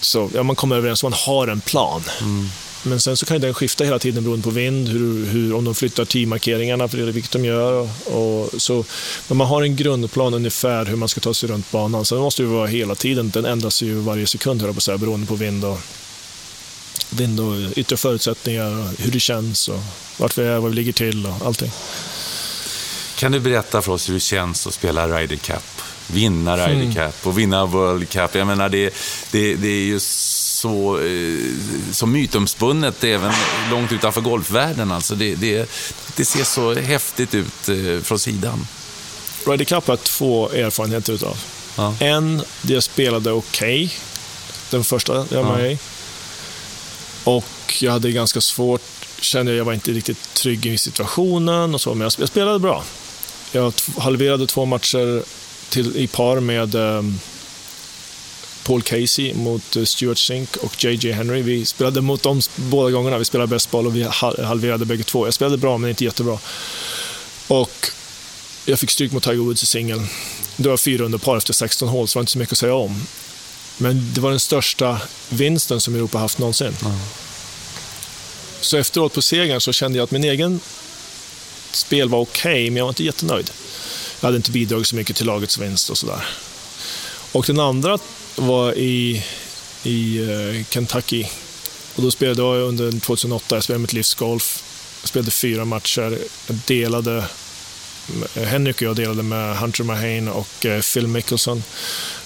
så ja, man kommer överens man har en plan. Men sen så kan ju den skifta hela tiden beroende på vind, hur, hur, om de flyttar teammarkeringarna, för det är vilket de gör. Och, så, men man har en grundplan ungefär hur man ska ta sig runt banan. Sen måste det vara hela tiden, den ändras ju varje sekund höll på att säga, beroende på vind och, vind och yttre förutsättningar, och hur det känns och vart vi är, var vi ligger till och allting. Kan du berätta för oss hur det känns att spela Ryder Cup? Vinna Ryder Mm. Cup och vinna World Cup. Jag menar, det, det, det är ju så, eh, så mytomspunnet även långt utanför golfvärlden. Alltså det, det, det ser så häftigt ut eh, från sidan. Ryder Cup har jag två erfarenheter utav. Ja. En, det jag spelade okej, den första jag var med i. Och jag hade ganska svårt, kände jag, jag var inte riktigt trygg i situationen och så, men jag, spelade bra. Jag halverade två matcher till, i par med ehm, Paul Casey mot eh, Stuart Sink och JJ Henry. Vi spelade mot dem båda gångerna. Vi spelade bäst boll och vi ha- halverade bägge två. Jag spelade bra, men inte jättebra. Och jag fick stryk mot Tiger Woods i singeln. Det var fyra under par efter 16 hål, så det var inte så mycket att säga om. Men det var den största vinsten som Europa haft någonsin. Så efteråt på segern så kände jag att min egen spel var okej, men jag var inte jättenöjd. Jag hade inte bidragit så mycket till lagets vinst och sådär. Och den andra var i, i eh, Kentucky. Och då spelade jag under 2008, jag spelade mitt livs golf. Jag spelade fyra matcher. Jag delade eh, Henrik och jag delade med Hunter Mahane och eh, Phil Mickelson.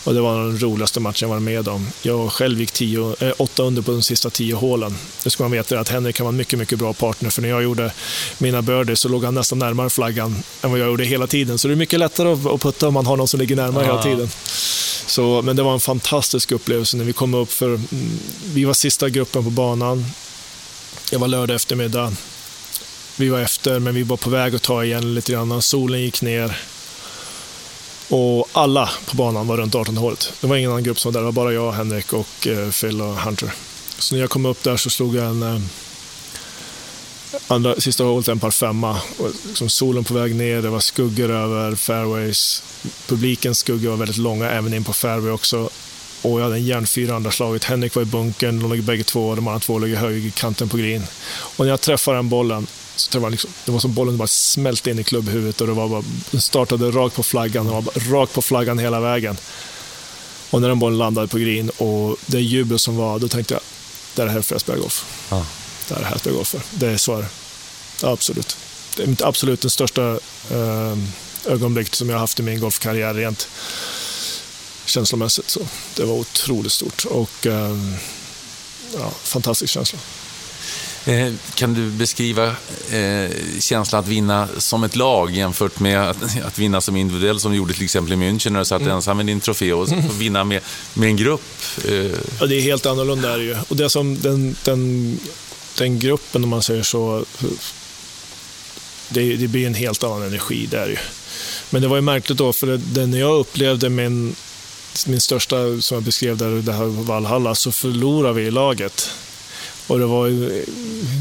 Och det var den roligaste matchen jag varit med om. Jag själv gick tio, eh, åtta under på de sista tio hålen. Nu ska man veta att Henrik kan vara en mycket, mycket bra partner, för när jag gjorde mina birdies så låg han nästan närmare flaggan än vad jag gjorde hela tiden. Så det är mycket lättare att, putta om man har någon som ligger närmare hela tiden. Så, men det var en fantastisk upplevelse när vi kom upp för, mm, vi var sista gruppen på banan. Det var lördag eftermiddag. Vi var efter, men vi var på väg att ta igen lite grann. Solen gick ner. Och alla på banan var runt 18 hålet. Det var ingen annan grupp som var där. Det var bara jag, Henrik och eh, Phil och Hunter. Så när jag kom upp där så slog jag en eh, andra, sista hålet en par femma. Och liksom solen på väg ner, det var skuggor över fairways. Publikens skuggor var väldigt långa, även in på fairway också. Och jag hade en järnfyra andra slaget. Henrik var i bunkern, de låg bägge två. De andra två låg i högerkanten på green. Och när jag träffade den bollen, så träffade jag liksom, det var som bollen bara smälte in i klubbhuvudet och det var bara, den startade rakt på flaggan. Den var bara rakt på flaggan hela vägen. Och när den bollen landade på green och det jubel som var, då tänkte jag, det är det här för jag spelar golf. Ja. Det är det här jag spelar golf för. Det är så det. Absolut. Det är absolut den största eh, ögonblick som jag har haft i min golfkarriär rent känslomässigt. Så det var otroligt stort och eh, ja, fantastisk känsla. Eh, Kan du beskriva eh, känslan att vinna som ett lag jämfört med att, vinna som individuell som du gjorde till exempel i München när du satt ensam med din trofé och vinna med, med en grupp? Eh, Ja, det är helt annorlunda är det ju. Och det som den, den, den gruppen, om man säger så, det, det blir en helt annan energi där ju. Men det var ju märkligt då, för det, det, när jag upplevde min min största, som jag beskrev där, det här Valhalla, så förlorar vi i laget. Och det var ju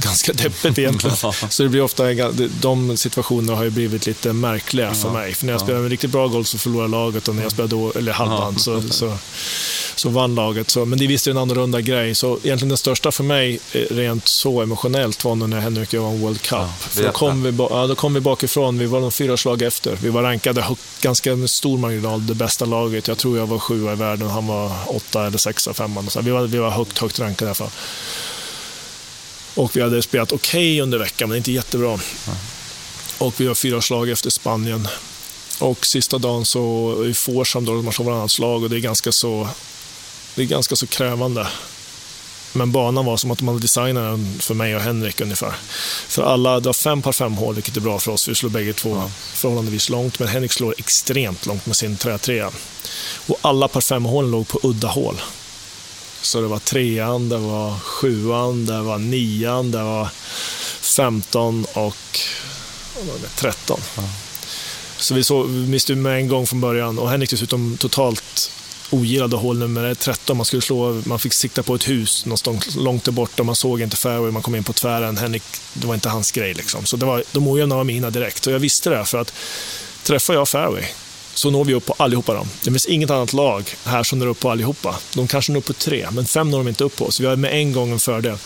ganska deppigt egentligen. Så det blir ofta, de situationerna har ju blivit lite märkliga för mig. För när jag spelar med riktigt bra golf så förlorar laget och när jag spelar då, eller halvband så, så, så vann laget. Så, men det visst är en annorlunda grej. Så egentligen den största för mig, eh, rent så emotionellt, var när Henrik och jag vann World Cup. För då, kom vi, ja, då kom vi bakifrån, vi var de fyra slag efter. Vi var rankade ganska med stor marginal, det bästa laget. Jag tror jag var sjua i världen, han var åtta eller sexa, femma. Vi var, vi var högt, högt rankade i alla fall. Och vi hade spelat okej okay under veckan, men inte jättebra. Mm. Och vi var fyra slag efter Spanien. Och sista dagen så i Forsam, då man slår varannat slag och det är ganska så, det är ganska så krävande. Men banan var som att de hade designat den för mig och Henrik ungefär. För alla, det var fem par fem hål, vilket är bra för oss. Vi slår bägge två ja. förhållandevis långt, men Henrik slår extremt långt med sin trätrea. Och alla par fem hålen låg på udda hål. Så det var trean, det var sjuan, det var nian, det var femton och tretton. Ja. Så vi, så, vi miste med en gång från början och Henrik dessutom totalt ogillade hål nummer 13. Man, skulle slå, man fick sikta på ett hus någonstans långt där borta. Man såg inte fairway, man kom in på tvären. Henrik, det var inte hans grej. Liksom. Så det var, de ojämna var mina direkt. Och jag visste det, för att träffar jag fairway så når vi upp på allihopa. Dem. Det finns inget annat lag här som når upp på allihopa. De kanske når upp på tre, men fem når de inte upp på. Så vi har med en gång en fördel.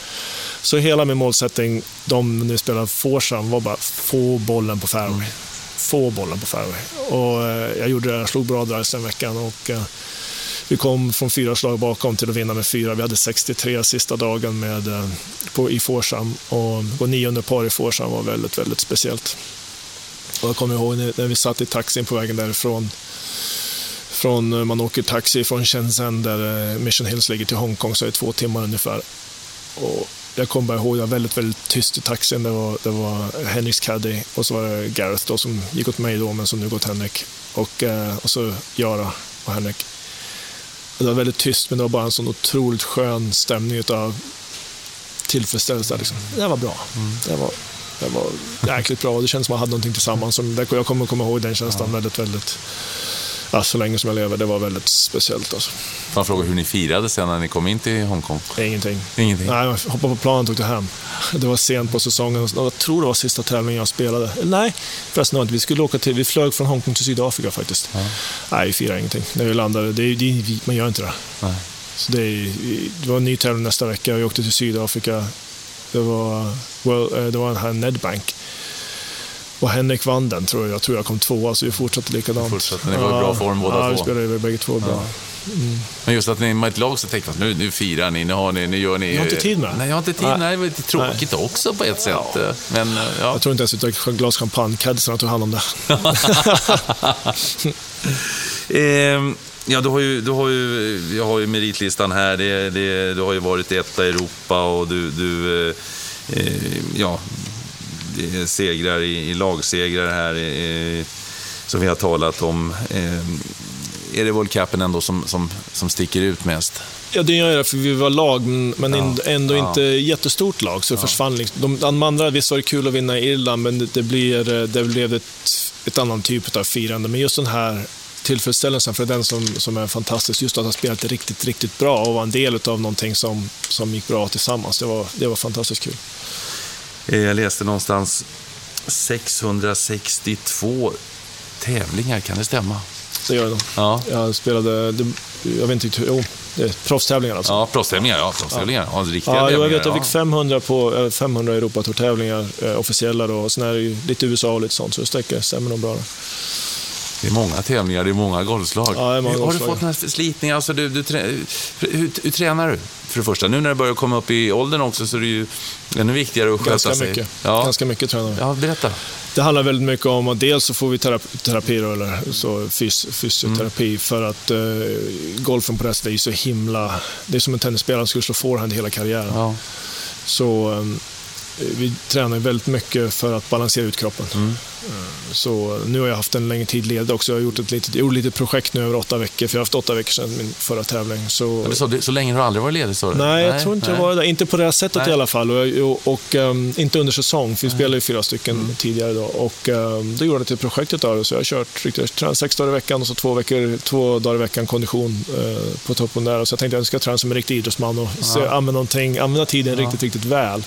Så hela min målsättning, de nu spelar Forsam, var bara få bollen på fairway. Mm. Få bollen på fairway. Och eh, jag gjorde det, jag slog bra drives den veckan. Och, eh, vi kom från fyra slag bakom till att vinna med fyra. Vi hade 63 sista dagen med, eh, på, i Forsam och gå nio under par i Forsam var väldigt, väldigt speciellt. Och jag kommer ihåg när vi satt i taxin på vägen därifrån. Från, eh, man åker taxi från Shenzhen där eh, Mission Hills ligger till Hongkong så är det två timmar ungefär. Och jag kommer bara ihåg, det var väldigt, väldigt tyst i taxin. Det var, det var Henriks caddy och så var det Gareth då, som gick åt mig då, men som nu gått Henrik. Och, eh, och så Jara och Henrik. Det var väldigt tyst, men det var bara en sån otroligt skön stämning av tillfredsställelse. Liksom. Det var bra. Mm. Det var det var jäkligt bra. Det kändes som att man hade någonting tillsammans. Jag kommer komma ihåg den känslan ja. väldigt, väldigt ja, så länge som jag lever. Det var väldigt speciellt. Alltså. Jag fråga hur ni firade sen när ni kom in till Hongkong? Ingenting. Ingenting. Nej, jag hoppade på planen och tog hem. Det var sent på säsongen. Jag tror det var sista tävlingen jag spelade. Nej, förresten Vi skulle åka till, vi flög från Hongkong till Sydafrika faktiskt. Ja. Nej, vi firade ingenting. När vi landade, det, det, man gör inte det. Nej. Så det, det var en ny tävling nästa vecka. Vi åkte till Sydafrika. Det var, well, eh, det var den här Nedbank. Och Henrik vann den, tror jag. Jag tror jag kom tvåa, så vi fortsatte likadant. Fortsatte, ni var i bra form båda ja, två? Ja, vi spelade ju bägge två bra. Mm. Men just att ni med ett lag så tänkte man nu, nu firar ni, nu, har ni, nu gör ni... Jag har inte tid med Nej, jag har inte tid. Nej, nej det var lite tråkigt nej. också på ett sätt. Ja. Men, ja. Jag tror inte ens att jag ett glas champagne. Caddisarna tog hand om det. ehm, Ja, du har ju, du har ju, jag har ju meritlistan här. Det, det, du har ju varit etta i Europa och du, du eh, eh ja, det är segrar i, i lagsegrar här eh, som vi har talat om. Eh, är det World Cupen ändå som, som, som sticker ut mest? Ja, det gör det, för vi var lag, men ja, ändå ja. inte jättestort lag, så det ja. försvann. Liksom. De, andra, visst var det kul att vinna i Irland, men det, det, blir, det blev ett, ett annan typ av firande. Men just den här tillfredsställelsen för den som, som är fantastisk, just att ha spelat riktigt, riktigt bra och vara en del av någonting som, som gick bra tillsammans. Det var, det var fantastiskt kul. Eh, jag läste någonstans 662 tävlingar, kan det stämma? Det gör det. Ja. Jag spelade, jag vet inte, jo, proffstävlingar alltså. Ja, proffstävlingar, ja. Proffstävlingar. Ja. Riktiga ja, jag vet, jag fick 500 på 500 Europatourtävlingar, eh, officiella då. Och sen är det ju lite USA och lite sånt, så det stämmer nog bra. Då. Det är många tävlingar, det är många golfslag. Ja, är många har du fått några slitningar? Alltså, du, du, hur, hur, hur, tränar du? För det första, nu när du börjar komma upp i åldern också så är det ju ännu viktigare att sköta Ganska sig. Mycket. Ja. Ganska mycket tränar. Ja, berätta. Det handlar väldigt mycket om att dels så får vi terapi, terapi då, eller så fys, fysioterapi mm. för att uh, golfen på det sättet är så himla... Det är som en tennisspelare som skulle slå forehand hela karriären. Ja. Så um, vi tränar väldigt mycket för att balansera ut kroppen. Mm. Så nu har jag haft en längre tid ledig också. Jag har gjort ett litet, gjort ett litet projekt nu över åtta veckor, för jag har haft åtta veckor sedan min förra tävling. Så, så, så länge har du aldrig varit ledig? Så nej, jag tror inte nej. jag var det. Inte på det här sättet nej. i alla fall. Och, och, och um, inte under säsong, för vi spelade ju fyra stycken mm. tidigare då. Och um, då gjorde jag ett projekt av det, så jag har kört riktigt, sex dagar i veckan och så två, veckor, två dagar i veckan kondition uh, på toppen där. Och så jag tänkte att jag ska träna som en riktig idrottsman och ja. se, använda, använda tiden ja. riktigt, riktigt väl.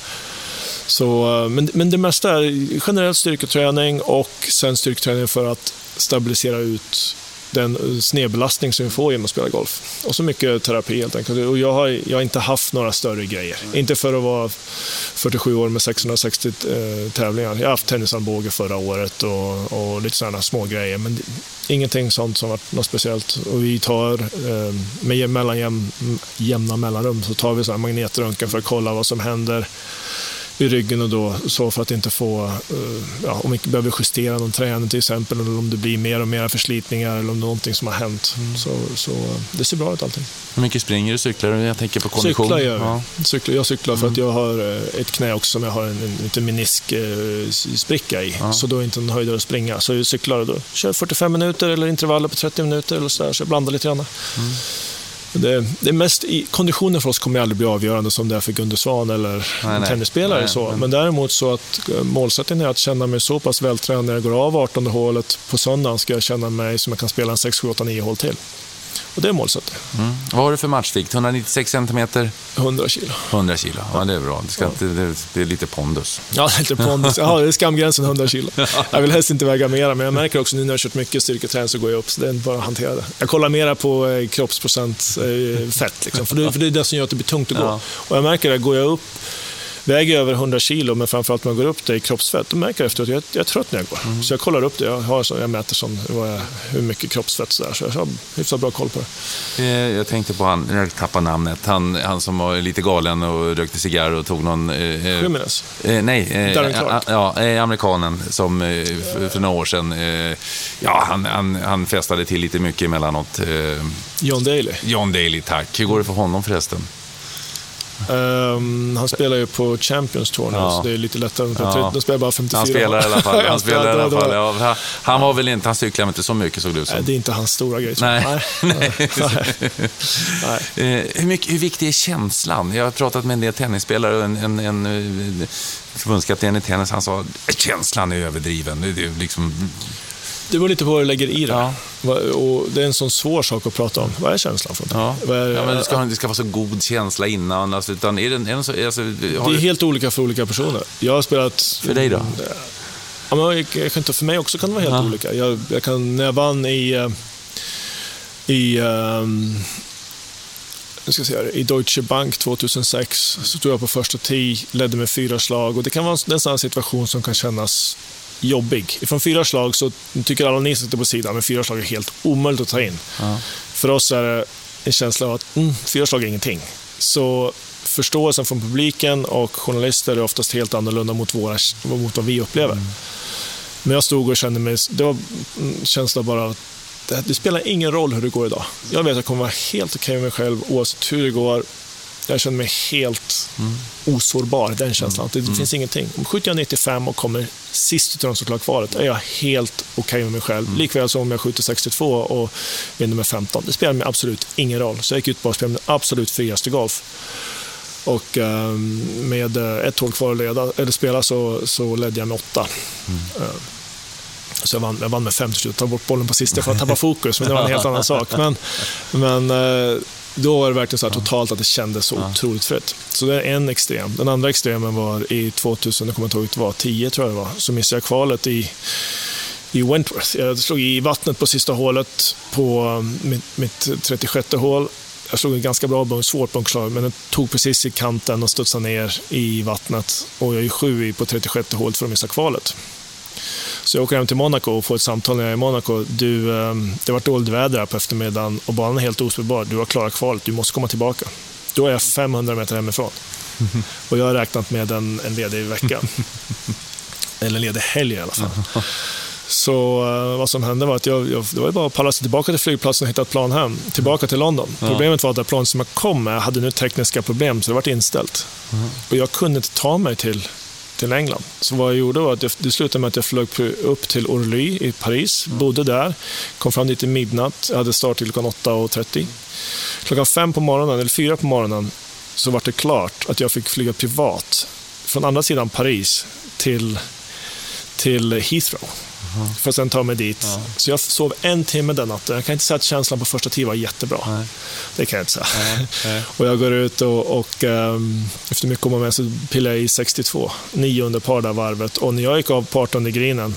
Så, eh, men, men det mesta är generell styrketräning och sen styrketräning för att stabilisera ut den snedbelastning som vi får genom att spela golf. Och så mycket terapi helt enkelt. Och jag har, jag har inte haft några större grejer. Mm. Inte för att vara 47 år med 660 eh, tävlingar. Jag har haft tennisarmbåge förra året och, och lite sådana små grejer. Men ingenting sånt som varit något speciellt. Och vi tar eh, med mellan jäm, jämna mellanrum så tar vi så magnetröntgen för att kolla vad som händer i ryggen och då så för att inte få, eh, ja, om vi behöver justera någon träning till exempel, eller om det blir mer och mer förslitningar eller om det är någonting som har hänt. Mm. Så, så det ser bra ut allting. Hur mycket springer du? Cyklar du? Jag tänker på kondition. Cyklar gör ja. Cyklar, jag cyklar för att mm. jag har eh, ett knä också som jag har en, en liten meniskspricka i. Ja. Så då är inte en höjdare att springa. Så jag cyklar och då kör 45 minuter eller intervaller på 30 minuter eller så, där, så jag blandar lite grann. Mm. Det, det mest, konditionen för oss kommer aldrig bli avgörande som det är för Gunde Svan eller nej, en tennisspelare. Nej, så. Men... men däremot så att eh, målsättningen är att känna mig så pass vältränad när jag går av 18 hålet på söndagen ska jag känna mig som jag kan spela en 6, 7, 8, 9 hål till. Och det är målsättningen. Mm. Vad har du för matchvikt? 196 centimeter? 100 kilo. 100 kilo, ja det är bra. Det, ska inte, det, det är lite pondus. Ja, lite pondus. Ja, det är skamgränsen 100 kilo. Jag vill helst inte väga mera, men jag märker också nu när jag har kört mycket styrketräning så går jag upp, så det är bara att hantera det. Jag kollar mera på eh, kroppsprocent eh, fett, liksom, för, det, för det är det som gör att det blir tungt att gå. Ja. Och jag märker att går jag upp väger över 100 kilo, men framförallt när man går upp det i kroppsfett, då märker jag efteråt att jag, jag är trött när jag går. Mm. Så jag kollar upp det. Jag, har, så, jag mäter som, jag, hur mycket kroppsfett så, där, så jag har hyfsat bra koll på det. Eh, jag tänkte på han, jag tappade namnet, han, han som var lite galen och rökte cigarr och tog någon... Eh, eh Jimenez? Eh, nej, eh, ja, eh, amerikanen som för, för några år sedan, ja, han, han, han festade till lite mycket emellanåt. John Daly? John Daly, tack. Hur går det för honom förresten? Um, han spelar ju på Champions Tour nu, ja. så det är lite lättare. Ja. De spelar bara 54 Han spelar i alla fall. Han, spelar i alla fall. Ja, han var väl inte, han cyklade inte så mycket såg ut som. Nej, det är inte hans stora grej. Nej. Nej. Nej. Eh, hur, mycket, hur viktig är känslan? Jag har pratat med en del tennisspelare en, en, en eh, förbundskapten i tennis, han sa att känslan är överdriven. Det är liksom det beror lite på vad du lägger i det. Ja. Och det är en sån svår sak att prata om. Vad är känslan för ja. Är, ja, men det ska, det ska vara så god känsla innan. Alltså, utan är det, är det, så, alltså, det är helt olika för olika personer. Jag har spelat... För dig då? Ja, men jag, jag kan inte, för mig också kan det vara helt ja. olika. Jag, jag, kan, när jag vann i... Eh, i um, ska jag säga, i Deutsche Bank 2006 så stod jag på första tee, ledde med fyra slag och det kan vara en sån situation som kan kännas jobbig. Från fyra slag så tycker alla ni som sitter på sidan, men fyra slag är helt omöjligt att ta in. Ja. För oss är det en känsla av att mm, fyra slag är ingenting. Så förståelsen från publiken och journalister är oftast helt annorlunda mot, våra, mot vad vi upplever. Mm. Men jag stod och kände mig, det var en känsla bara att det, det, spelar ingen roll hur det går idag. Jag vet att jag kommer vara helt okej okay med mig själv oavsett hur det går. Jag känner mig helt mm. osårbar, den känslan. Det, det mm. finns ingenting. Om skjuter jag 95 och kommer sist ut av såklart kvalet, är jag helt okej okay med mig själv. Mm. Likväl som om jag skjuter 62 och vinner med 15. Det spelar mig absolut ingen roll. Så jag gick ut bara och spelade min absolut friaste golf. Och um, med uh, ett hål kvar att leda, eller spela så, så ledde jag med åtta. Mm. Uh, så jag vann, jag vann med fem till slut, tog bort bollen på sista för att tappa fokus, men det var en helt annan sak. Men, men uh, då var det verkligen så här totalt att det kändes så ja. otroligt fritt. Så det är en extrem. Den andra extremen var i 2000, jag kommer inte ihåg det var, 10 tror jag det var, så missade jag kvalet i, i Wentworth. Jag slog i vattnet på sista hålet på um, mitt, mitt 36 hål. Jag slog en ganska bra bunk, svårt bunkslag, men den tog precis i kanten och studsade ner i vattnet. Och jag är sju på 36 hålet för att missa kvalet. Så jag åker hem till Monaco och får ett samtal när jag är i Monaco. Du, ehm, det varit dåligt väder här på eftermiddagen och banan är helt ospelbar. Du har klarat kvalet, du måste komma tillbaka. Då är jag 500 meter hemifrån. Och jag har räknat med en, en ledig vecka. Eller en ledig helg i alla fall. Så uh, vad som hände var att jag, jag, det var bara att palla sig tillbaka till flygplatsen och hitta ett plan hem, tillbaka till London. Ja. Problemet var att det plan som jag kom med hade nu tekniska problem, så det var inställt. Mm. Och jag kunde inte ta mig till till England. Så vad jag gjorde var att jag, det slutade med att jag flög upp till Orly i Paris, mm. bodde där, kom fram dit i midnatt, jag hade start till klockan 8.30. Klockan fem på morgonen, eller fyra på morgonen, så var det klart att jag fick flyga privat från andra sidan Paris till, till Heathrow. Uh-huh. För att sen ta mig dit. Uh-huh. Så jag sov en timme den natten. Jag kan inte säga att känslan på första tiden var jättebra. Uh-huh. Det kan jag inte säga. och jag går ut och, och um, efter mycket om och med så pillar jag i 62, nio under par där varvet. Och när jag gick av på 18 grinen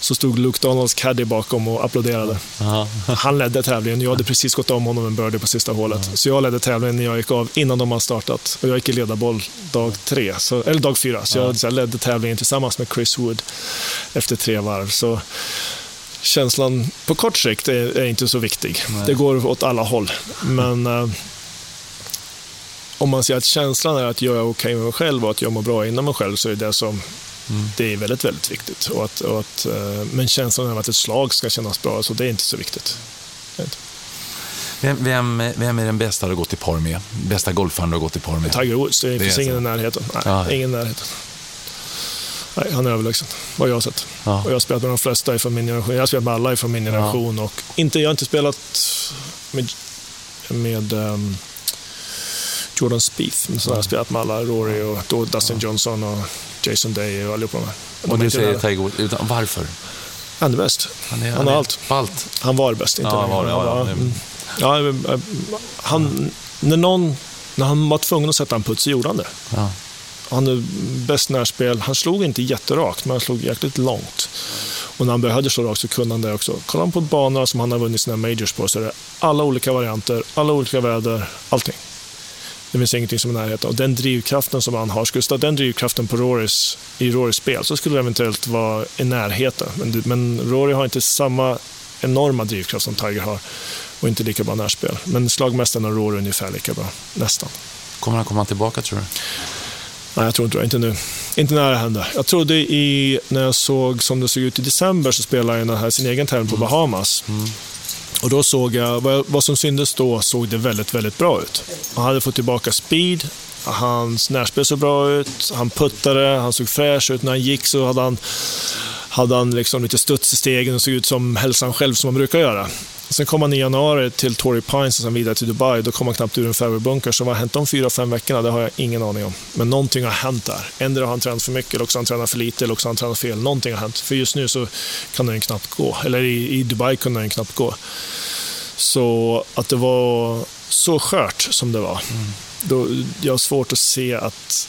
så stod Luke Donalds caddy bakom och applåderade. Han ledde tävlingen. Jag hade precis gått om honom en birdie på sista hålet. Så jag ledde tävlingen när jag gick av innan de hade startat. Och jag gick i ledarboll dag tre, så, eller dag fyra. Så jag, så jag ledde tävlingen tillsammans med Chris Wood efter tre varv. Så känslan på kort sikt är, är inte så viktig. Nej. Det går åt alla håll. Men eh, om man säger att känslan är att jag är okej okay med mig själv och att jag mår bra inom mig själv så är det som mm. det är väldigt, väldigt viktigt. Och att, och att, eh, men känslan av att ett slag ska kännas bra, så det är inte så viktigt. Vem, vem, vem, är den bästa du har gått i par med? Bästa golfaren du har gått i par med? Tiger Woods. Det, det finns ingen i närheten. Nej, ja. ingen i närheten. Nej, han är överlägsen, vad jag har sett. Ja. Och jag har spelat med de flesta från min generation. Jag har spelat med alla från min generation. Ja. Och inte, jag har inte spelat med, med um, Jordan Spieth, men så har jag spelat med alla. Rory och Dustin Johnson och Jason Day och allihopa. De och du säger Tiger Woods, varför? Han är bäst. Han, är, han har allt. allt. Han var bäst, inte ja, var, ja, ja, ja, mm. han, när, någon, när han var tvungen att sätta en putt så gjorde han det. Han är bäst närspel. Han slog inte jätterakt, men han slog jäkligt långt. Och när han började slå rakt så kunde han det också. Kollar man på banor som han har vunnit sina majors på så är det alla olika varianter, alla olika väder, allting. Det finns ingenting som är i närheten. Och den drivkraften som han har, skulle stå den drivkraften på Rorys, i Rorys spel så skulle det eventuellt vara i närheten. Men, men Rory har inte samma enorma drivkraft som Tiger har och inte lika bra närspel. Men slagmästaren och Rory är ungefär lika bra, nästan. Kommer han komma tillbaka tror du? Nej, jag tror inte det. Inte nu. Inte när det händer. Jag trodde i, när jag såg som det såg ut i december så spelade han här sin egen tävling på Bahamas. Mm. Och då såg jag, vad, vad som syntes då såg det väldigt, väldigt bra ut. Han hade fått tillbaka speed, hans närspel såg bra ut, han puttade, han såg fräsch ut. När han gick så hade han, hade han liksom lite studs i stegen och såg ut som hälsan själv som han brukar göra. Sen kom han i januari till Torrey Pines och sen vidare till Dubai. Då kom han knappt ur en fairwaybunker. Så vad har hänt de fyra, fem veckorna? Det har jag ingen aning om. Men någonting har hänt där. Ändå har han tränat för mycket, eller också har han tränat för lite, eller också har han tränat fel. Någonting har hänt. För just nu så kan den knappt gå. Eller i, i Dubai kunde den knappt gå. Så att det var så skört som det var. Mm. Då, jag har svårt att se att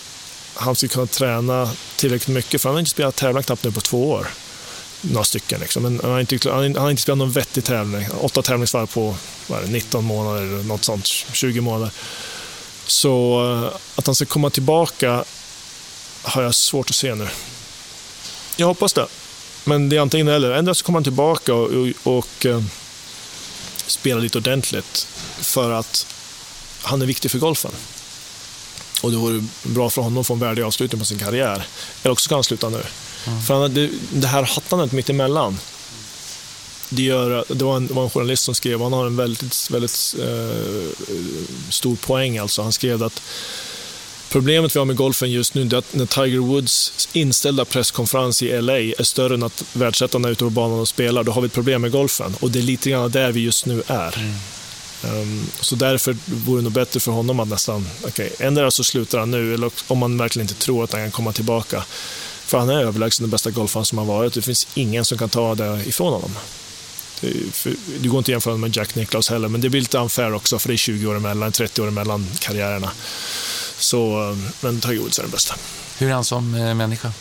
han skulle kunna träna tillräckligt mycket. För han har inte spelat tävlan knappt nu på två år några stycken. Liksom. Men han har, inte, han har inte spelat någon vettig tävling. Åtta tävlingsvarv på det, 19 månader eller något sånt, 20 månader. Så eh, att han ska komma tillbaka har jag svårt att se nu. Jag hoppas det. Men det är antingen eller. Ändå så kommer han tillbaka och, och, och uh, spelar lite ordentligt för att han är viktig för golfen. Och det vore bra för honom att få en värdig avslutning på sin karriär. Eller också ska han sluta nu. Mm. För det, det här hattandet mitt emellan, det, gör, det, var en, det var en journalist som skrev, han har en väldigt, väldigt eh, stor poäng. Alltså. Han skrev att Problemet vi har med golfen just nu är att när Tiger Woods inställda presskonferens i LA är större än att världsettorna är ute på banan och spelar, då har vi ett problem med golfen. Och det är lite grann där vi just nu är. Mm. Um, så därför vore det nog bättre för honom att nästan, okej, okay, ändå så slutar han nu, eller om man verkligen inte tror att han kan komma tillbaka. För han är överlägsen den bästa golfaren som har varit. Det finns ingen som kan ta det ifrån honom. Det, det går inte att jämföra med Jack Nicklaus heller, men det blir lite unfair också, för det är 20 år emellan, 30 år emellan karriärerna. Så, eh, men Tiger Woods är den bästa. Hur är han som eh, människa?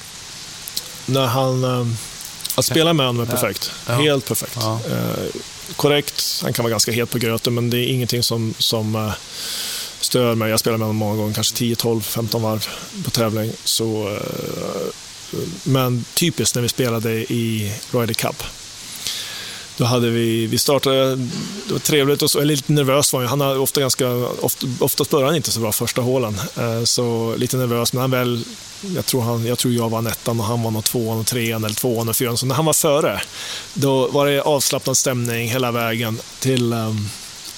När han... Eh, att spela med honom är perfekt. Ja. Helt perfekt. Ja. Eh, korrekt, han kan vara ganska het på gröten, men det är ingenting som, som eh, stör mig. Jag spelar med honom många gånger, kanske 10, 12, 15 varv på tävling. Så, eh, men typiskt när vi spelade i Ryder Cup. Då hade vi, vi startade, det var trevligt och så, eller lite nervös var han. Han har ofta ganska, ofta, oftast börjar han inte så bra första hålen. Eh, så lite nervös, men han väl, jag tror, han, jag, tror jag var ettan och han var nog tvåan och trean eller tvåan och fyran. Så när han var före, då var det avslappnad stämning hela vägen till um,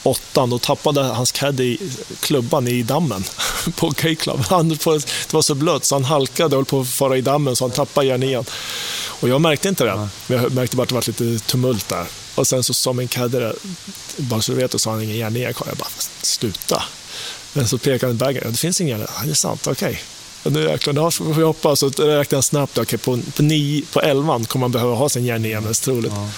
åttan, då tappade hans caddy klubban i dammen på K-Club. Det var så blött så han halkade och höll på att fara i dammen så han tappade järnian. Och jag märkte inte det, men jag märkte bara att det var lite tumult där. Och sen så sa min caddy bara så du vet, och sa han ingen järnia kvar. Jag bara, sluta. Men så pekade han i bagen, det finns ingen järnia. Det är sant, okej. Okay. Och nu jäklar, då får vi hoppas. Så räknade jag snabbt, okay, på, på, nio, på elvan kommer man behöva ha sin järnia mest troligt. Ja.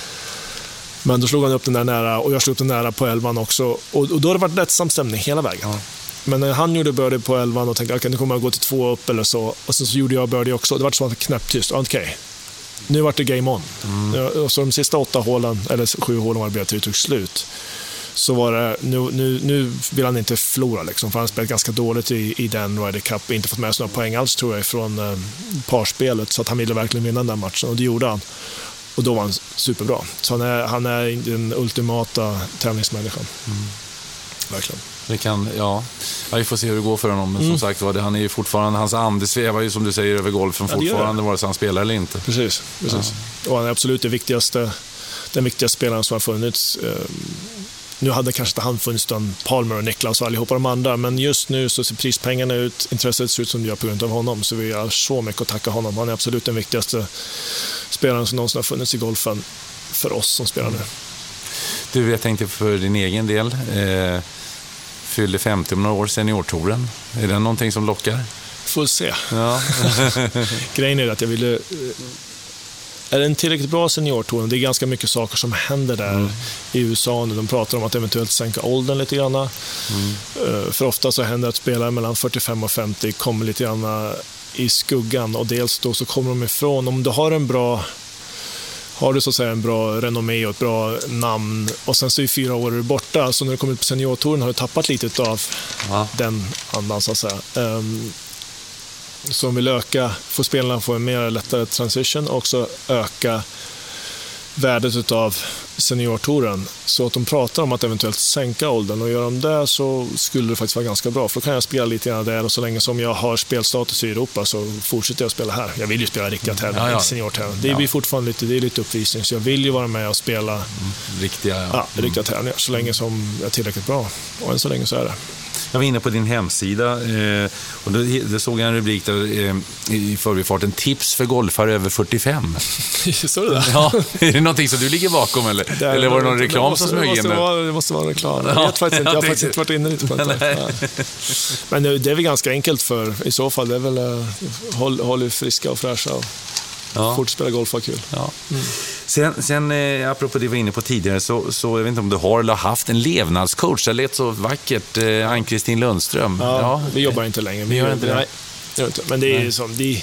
Men då slog han upp den där nära och jag slog upp den nära på elvan också. Och, och då har det varit lättsam stämning hela vägen. Ja. Men när han gjorde birdie på elvan och tänkte att okay, nu kommer jag gå till två upp eller så. Och sen så gjorde jag birdie också. Det var så knäpptyst. Okej, okay. nu vart det game on. Mm. Och så de sista åtta hålen, eller sju hålen var det det tog slut så var det, nu, nu, nu vill han inte förlora, liksom, för han spelat ganska dåligt i, i den Ryder Cup. Inte fått med sig några poäng alls tror jag från eh, parspelet, så att han ville verkligen vinna den matchen och det gjorde han. Och då var han superbra. Så han är, han är den ultimata tävlingsmänniskan. Mm. Verkligen. Det kan, ja. ja. Vi får se hur det går för honom. Men mm. som sagt han är ju fortfarande, hans ande svävar ju som du säger över golfen ja, fortfarande, vare sig han spelar eller inte. Precis, precis. Ja. Och han är absolut det viktigaste, den viktigaste spelaren som har funnits. Eh, nu hade kanske inte han funnits utan Palmer och Niklas och allihopa de andra, men just nu så ser prispengarna ut, intresset ser ut som det gör på grund av honom, så vi har så mycket att tacka honom. Han är absolut den viktigaste spelaren som någonsin har funnits i golfen för oss som spelar nu. Du, jag tänkte för din egen del, eh, fyllde 50 om några år, seniortouren. Är det någonting som lockar? Får se. Ja. Grejen är att jag ville är det en tillräckligt bra seniortour, det är ganska mycket saker som händer där mm. i USA nu. De pratar om att eventuellt sänka åldern lite grann. Mm. Eh, för ofta så händer det att spelare mellan 45 och 50 kommer lite grann i skuggan och dels då så kommer de ifrån, om du har en bra har du så att säga en bra renommé och ett bra namn och sen så är fyra år borta, så när du kommer ut på seniortouren har du tappat lite av ja. den andan så att säga. Som vill öka, få spelarna få en mer lättare transition och också öka värdet av seniortouren. Så att de pratar om att eventuellt sänka åldern och gör de det så skulle det faktiskt vara ganska bra. För då kan jag spela lite grann där och så länge som jag har spelstatus i Europa så fortsätter jag spela här. Jag vill ju spela riktiga tävlingar, ja, ja. seniortävlingar. Det blir ja. fortfarande lite, det är lite uppvisning, så jag vill ju vara med och spela mm, riktiga, ja. Ja, riktiga tävlingar så länge som jag är tillräckligt bra. Och än så länge så är det. Jag var inne på din hemsida eh, och då, då, såg jag en rubrik där, eh, i förbifarten, tips för golfare över 45. Såg du det? Ja, är det någonting som du ligger bakom eller? Det, eller var det någon reklam måste, som smög in? Vara, det måste vara reklam. Jag vet faktiskt inte, jag har faktiskt inte varit inne lite på det. Men det är väl ganska enkelt för, i så fall, det är väl, eh, håll, håll er friska och fräscha och ja. fort spela golf och kul. Ja. Mm. Sen, sen eh, apropå det vi var inne på tidigare, så, så jag vet inte om du har eller har haft en levnadscoach. Det lät så vackert. Eh, Ann-Kristin Lundström. Ja, ja, vi jobbar inte längre. Vi gör inte det? Nej, men det är, som, det är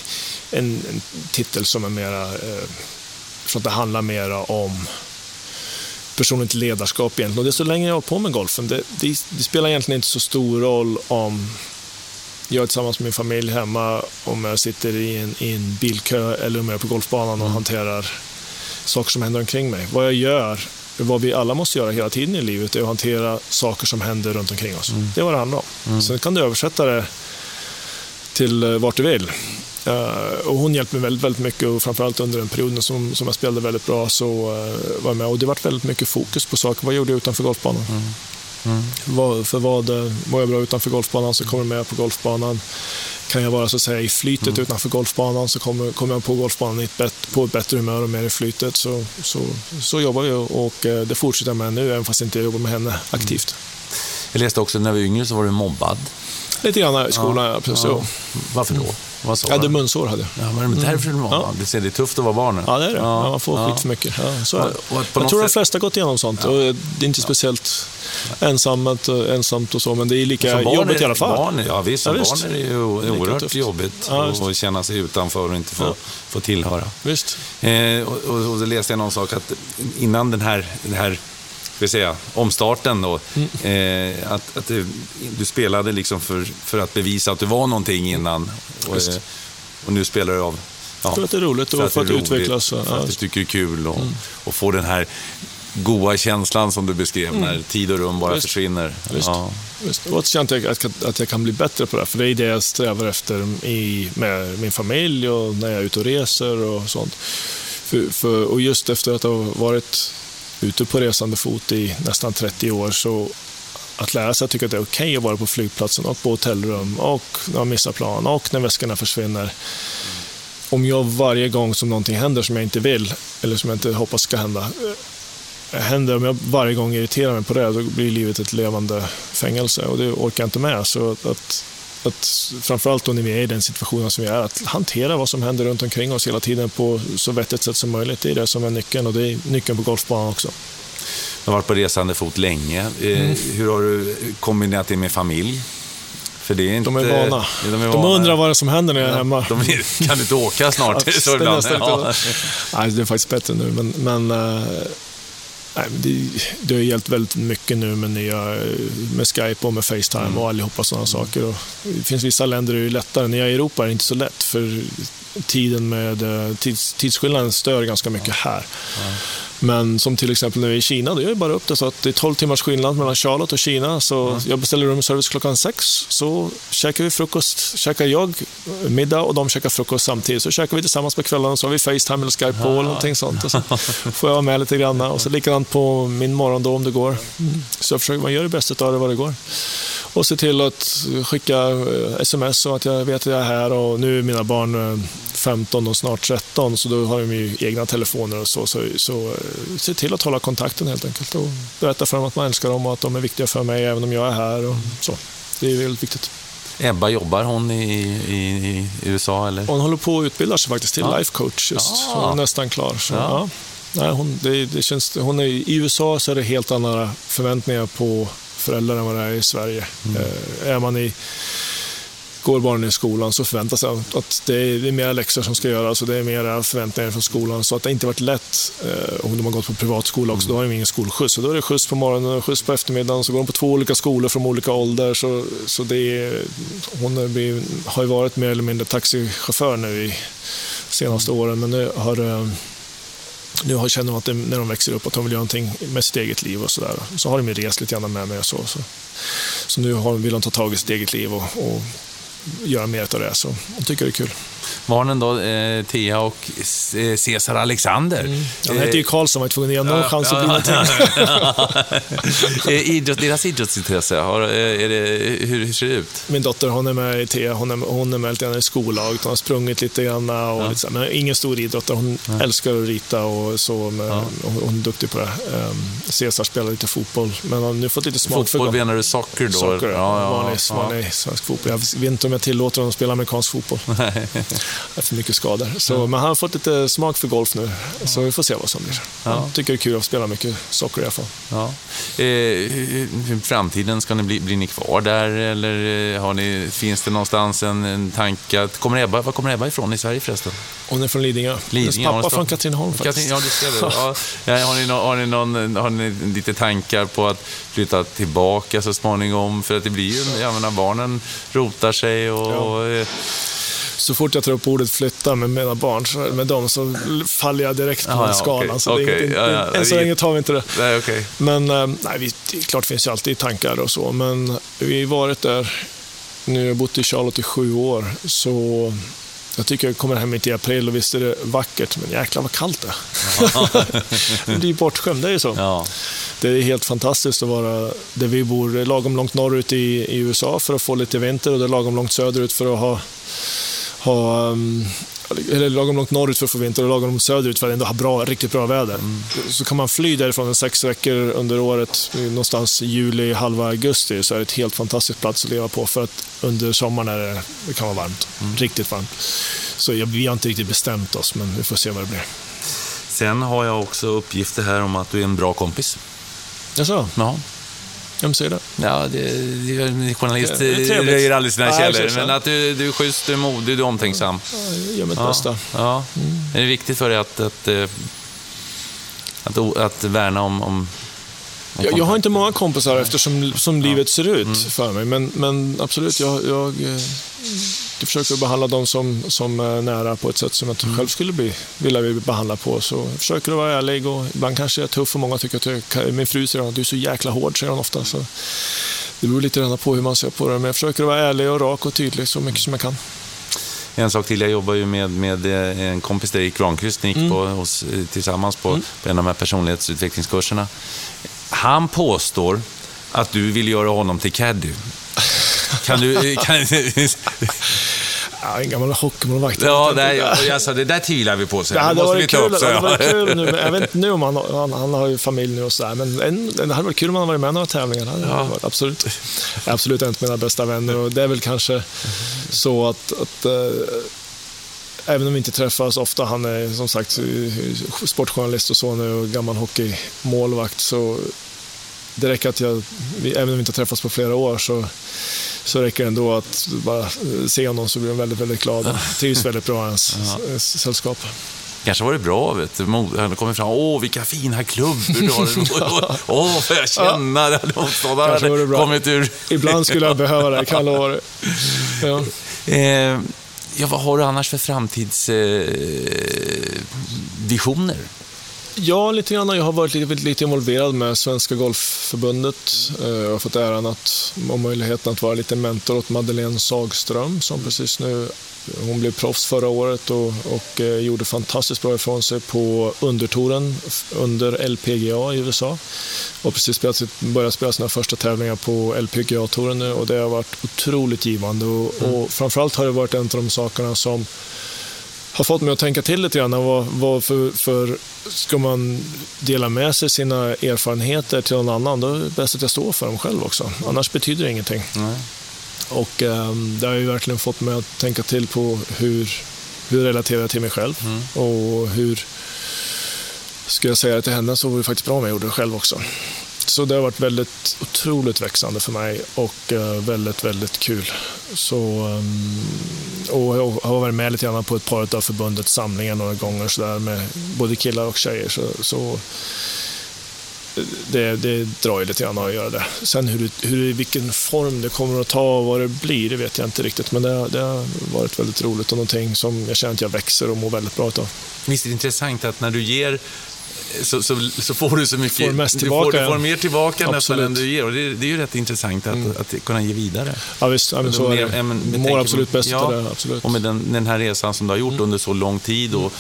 en, en, titel som är mera... Eh, för att det handlar mera om personligt ledarskap egentligen. Och det är så länge jag har på med golfen. Det, det, det, spelar egentligen inte så stor roll om jag tillsammans med min familj hemma, om jag sitter i en, i en bilkö eller om jag är på golfbanan och mm. hanterar saker som händer omkring mig. Vad jag gör, vad vi alla måste göra hela tiden i livet, är att hantera saker som händer runt omkring oss. Mm. Det är vad det handlar om. Mm. Sen kan du översätta det till eh, vart du vill. Uh, och hon hjälpte mig väldigt, väldigt mycket och framförallt under den perioden som, som jag spelade väldigt bra så uh, var jag med. Och det var väldigt mycket fokus på saker. Vad gjorde jag utanför golfbanan? Mm. Mm. För vad mår jag bra utanför golfbanan så kommer jag med på golfbanan. Kan jag vara så att säga i flytet mm. utanför golfbanan så kommer, kommer jag på golfbanan ett bet, på ett bättre humör och mer i flytet. Så, så, så jobbar vi och eh, det fortsätter jag med nu, även fast jag inte jobbar med henne mm. aktivt. Jag läste också när du var yngre så var du mobbad. Lite grann i skolan, ja. ja precis. Ja. Varför då? Vad jag hade munsår. Hade. Ja, var det därför mm. ja. det, ser, det är tufft att vara barn. Ja, det är det. Ja. man får skit för mycket. Ja, så är det. Jag tror sätt... de flesta har gått igenom sånt. Och det är inte speciellt ensamt, ensamt och så, men det är lika jobbigt är, i alla fall. Barn, ja, visst, som visst. barn är det ju oerhört jobbigt att känna sig utanför och inte få, få tillhöra. Visst. Eh, och, och, och då läste jag någon sak att innan den här, den här ska säga, omstarten då. Mm. Eh, att, att du, du, spelade liksom för, för att bevisa att du var någonting innan. Och, eh, och nu spelar du av... Ja, för att det är roligt och för att, för att utvecklas. För att du tycker det är kul och, mm. och få den här goa känslan som du beskrev mm. när tid och rum bara Visst. försvinner. Visst. Ja. Visst. Och att känna att jag, att jag kan bli bättre på det, för det är det jag strävar efter i, med min familj och när jag är ute och reser och sånt. För, för, och just efter att ha varit ute på resande fot i nästan 30 år så att lära sig att tycka att det är okej okay att vara på flygplatsen och på hotellrum och när man missar plan och när väskorna försvinner. Om jag varje gång som någonting händer som jag inte vill eller som jag inte hoppas ska hända eh, händer, om jag varje gång irriterar mig på det, då blir livet ett levande fängelse och det orkar jag inte med. Så att, att, att framförallt då när vi är i den situationen som vi är, att hantera vad som händer runt omkring oss hela tiden på så vettigt sätt som möjligt. Det är det som är nyckeln och det är nyckeln på golfbanan också. Du har varit på resande fot länge. Eh, mm. Hur har du kombinerat det med familj? För det är inte, de är vana. De, är vana. de undrar vad det är som händer när jag är hemma. De är, kan du inte åka snart? ja, så ibland. Ja. Nej, det är faktiskt bättre nu, men, men uh, nej, det, det har hjälpt väldigt mycket nu med, nya, med Skype och med Facetime mm. och allihopa sådana mm. saker. Och det finns vissa länder där det är lättare. När jag är i Europa är det inte så lätt, för tiden med eh, tids, tidsskillnaden stör ganska mycket här. Ja. Men som till exempel när vi är i Kina, då gör jag bara upp det så att det är 12 timmars skillnad mellan Charlotte och Kina. Så mm. jag beställer rumservice klockan sex, så käkar vi frukost, käkar jag middag och de käkar frukost samtidigt. Så käkar vi tillsammans på kvällen och så har vi Facetime eller Skype på eller någonting sånt. Och så får jag vara med lite grann. Och så likadant på min morgon då om det går. Så jag försöker, man gör det bästa av det vad det går och se till att skicka eh, sms och att jag vet att jag är här. Och nu är mina barn 15 eh, och snart 13 så då har de ju egna telefoner och så. Så, så eh, se till att hålla kontakten helt enkelt och berätta för dem att man älskar dem och att de är viktiga för mig även om jag är här. Och så. Det är väldigt viktigt. Ebba, jobbar hon i, i, i, USA? Eller? Hon håller på att utbilda sig faktiskt till ja. life coach just. Ja. Hon är nästan klar. Så, ja. Nej, hon, det, det känns, hon är, I USA så är det helt andra förväntningar på föräldrar än vad det är i Sverige. Mm. Eh, är man i Går barnen i skolan så förväntas det att det är, mera läxor som ska göras och det är mera förväntningar från skolan. Så att det inte varit lätt eh, om de har gått på privatskola också. Då har de ingen skolskjuts. Så då är det skjuts på morgonen och skjuts på eftermiddagen. Så går de på två olika skolor från olika ålder. Så, så det är, hon är, har ju varit mer eller mindre taxichaufför nu i senaste åren. Men nu har eh, nu känner de att det, när de växer upp att de vill göra någonting med sitt eget liv och sådär. Så har de ju rest lite grann med mig och så. Så, så nu har, vill de ta tag i sitt eget liv och, och göra mer av det. Så de tycker det är kul. Barnen då, eh, Tia och eh, Cesar Alexander. Mm. Han heter ju Karlsson, var tvungen att ge någon ja, chans att bli någonting. Eh, idrott, deras idrottsintresse, har, är det, hur, hur, ser det ut? Min dotter hon är med i Tia, hon är, hon är med lite grann i skollaget, hon har sprungit lite grann. Och ja. lite, men ingen stor idrottare, hon ja. älskar att rita och så. Med, ja. hon, är duktig på det. Um, Cesar spelar lite fotboll, men har nu fått lite smak Fotboll menar du socker då? Socker, ja, vanlig, vanlig svensk fotboll. Jag vet inte om jag tillåter honom att spela amerikansk fotboll. Efter mycket skador. Så, ja. Men han har fått lite smak för golf nu, så vi får se vad som blir. Ja. Jag tycker det är kul att spela mycket socker i alla fall. Ja. Eh, framtiden, ska ni bli, blir ni kvar där eller eh, har ni, finns det någonstans en, en tanke? Kommer Ebba, var kommer Ebba ifrån i Sverige förresten? Hon är från Lidingö. Lidingö Hennes pappa från Katrineholm faktiskt. ja, du ser det. Ja. Har, ni har, ni någon, har ni lite tankar på att flytta tillbaka så småningom? För att det blir ju, jag menar, barnen rotar sig och... Ja. Eh, så fort jag tar upp ordet flytta med mina barn, så, med dem, så faller jag direkt på Aha, skalan. Okay, så okay, det inte, ja, ja, än så länge tar vi inte det. Nej, okay. Men eh, nej, vi, det är klart finns ju alltid tankar och så, men vi har varit där, nu har jag bott i Charlotte i sju år, så jag tycker jag kommer hem hit i april och visst är det vackert, men jäklar vad kallt det är. det blir bortskämd, det är ju så. Ja. Det är helt fantastiskt att vara där vi bor, lagom långt norrut i, i USA för att få lite vinter och det är lagom långt söderut för att ha ha um, eller lagom långt norrut för att få vinter och lagom söderut för att ändå ha bra, riktigt bra väder. Mm. Så kan man fly därifrån en sex veckor under året, någonstans juli, halva augusti, så är det ett helt fantastiskt plats att leva på för att under sommaren är det, det kan vara varmt. Mm. Riktigt varmt. Så jag, vi har inte riktigt bestämt oss, men vi får se vad det blir. Sen har jag också uppgifter här om att du är en bra kompis. Jaså? Ja. Vem säger det? Ja, det, det, en journalist röjer aldrig sina ja, källor. Men att du, du är schysst, du är modig, du är omtänksam. Ja, jag gör mitt ja, bästa. Ja. Mm. Är det viktigt för dig att, att, eh, att, att, att värna om, om jag, jag, har inte många kompisar eftersom som livet ser ut mm. för mig, men, men absolut, jag, jag, eh, jag försöker behandla dem som, som är nära på ett sätt som jag mm. själv skulle bli, vilja bli behandlad på. Så jag försöker att vara ärlig och ibland kanske jag är tuff och många tycker att jag, min fru säger att du är så jäkla hård, säger hon ofta. Så det beror lite på hur man ser på det, men jag försöker att vara ärlig och rak och tydlig så mycket som jag kan. En sak till, jag jobbar ju med, med eh, en kompis där, Erik Granqvist, ni gick mm. på, hos, eh, tillsammans på, mm. på en av de här personlighetsutvecklingskurserna. Han påstår att du vill göra honom till caddy. Kan du... Kan, Ja, en gammal hockeymålvakt. ja, nej, alltså, det där tvivlar vi på. Så Det hade måste vi varit ta kul, upp, så det hade varit kul nu, jag vet inte nu om han, han, han har ju familj nu och sådär, men en, det hade varit kul om han varit med i några tävlingar. Hade Ja. varit, absolut. Absolut en av mina bästa vänner och det är väl kanske så att, att eh, även om vi inte träffas ofta, han är som sagt eh, sportjournalist och så nu och gammal hockeymålvakt, så det räcker att jag, även om vi inte träffas på flera år, så så räcker det ändå att bara eh, se honom så blir de väldigt, väldigt glada. Trivs väldigt bra i hans eh, sällskap. Kanske var det bra, vet du. Han kommer fram. Åh, vilka fina klubbor du har. Åh, får jag känna det? De sådana Kanske vore hade bra. ur... Ibland skulle jag behöva det, kan jag lova det. Ja. Eh, ja, vad har du annars för framtidsvisioner? Eh. Ja, lite grann. Jag har varit lite, lite involverad med Svenska Golfförbundet. Eh, Jag har fått äran att, och möjligheten att vara lite mentor åt Madeleine Sagström som precis nu hon blev proffs förra året och, och eh, gjorde fantastiskt bra ifrån sig på undertouren f- under LPGA i USA. Och precis spelat, börjat spela sina första tävlingar på LPGA-touren nu och det har varit otroligt givande. Och, och framförallt har det varit en av de sakerna som har fått mig att tänka till lite grann. Vad, vad för, för ska man dela med sig sina erfarenheter till någon annan, då är det bäst att jag står för dem själv också. Annars betyder det ingenting. Och ehm, det har ju verkligen fått mig att tänka till på hur, hur relaterar jag till mig själv och hur ska jag säga det till henne så vore det faktiskt bra om jag gjorde det själv också. Så det har varit väldigt otroligt växande för mig och eh, väldigt, väldigt kul. Så, ehm, och jag har varit med lite grann på ett par av förbundets samlingar några gånger så där med både killar och tjejer. Så, så eh, det, det drar ju lite grann att göra det. Sen hur, det- hur, vilken form det kommer att ta och vad det blir, det vet jag inte riktigt. Men det, det har varit väldigt roligt och någonting som jag känner att jag växer och mår väldigt bra av. Visst är det intressant att när du ger så, så, så får du så mycket... Får mest du, tillbaka, får, du ja. får mer tillbaka nästan. Mm. än du ger. Och det, det är ju rätt intressant att, att kunna ge vidare. Ja, visst, ja, men så är det. ja, med mår absolut bäst ja, det. Absolut. Mm. Och med den, den här resan som du har gjort under så lång tid och,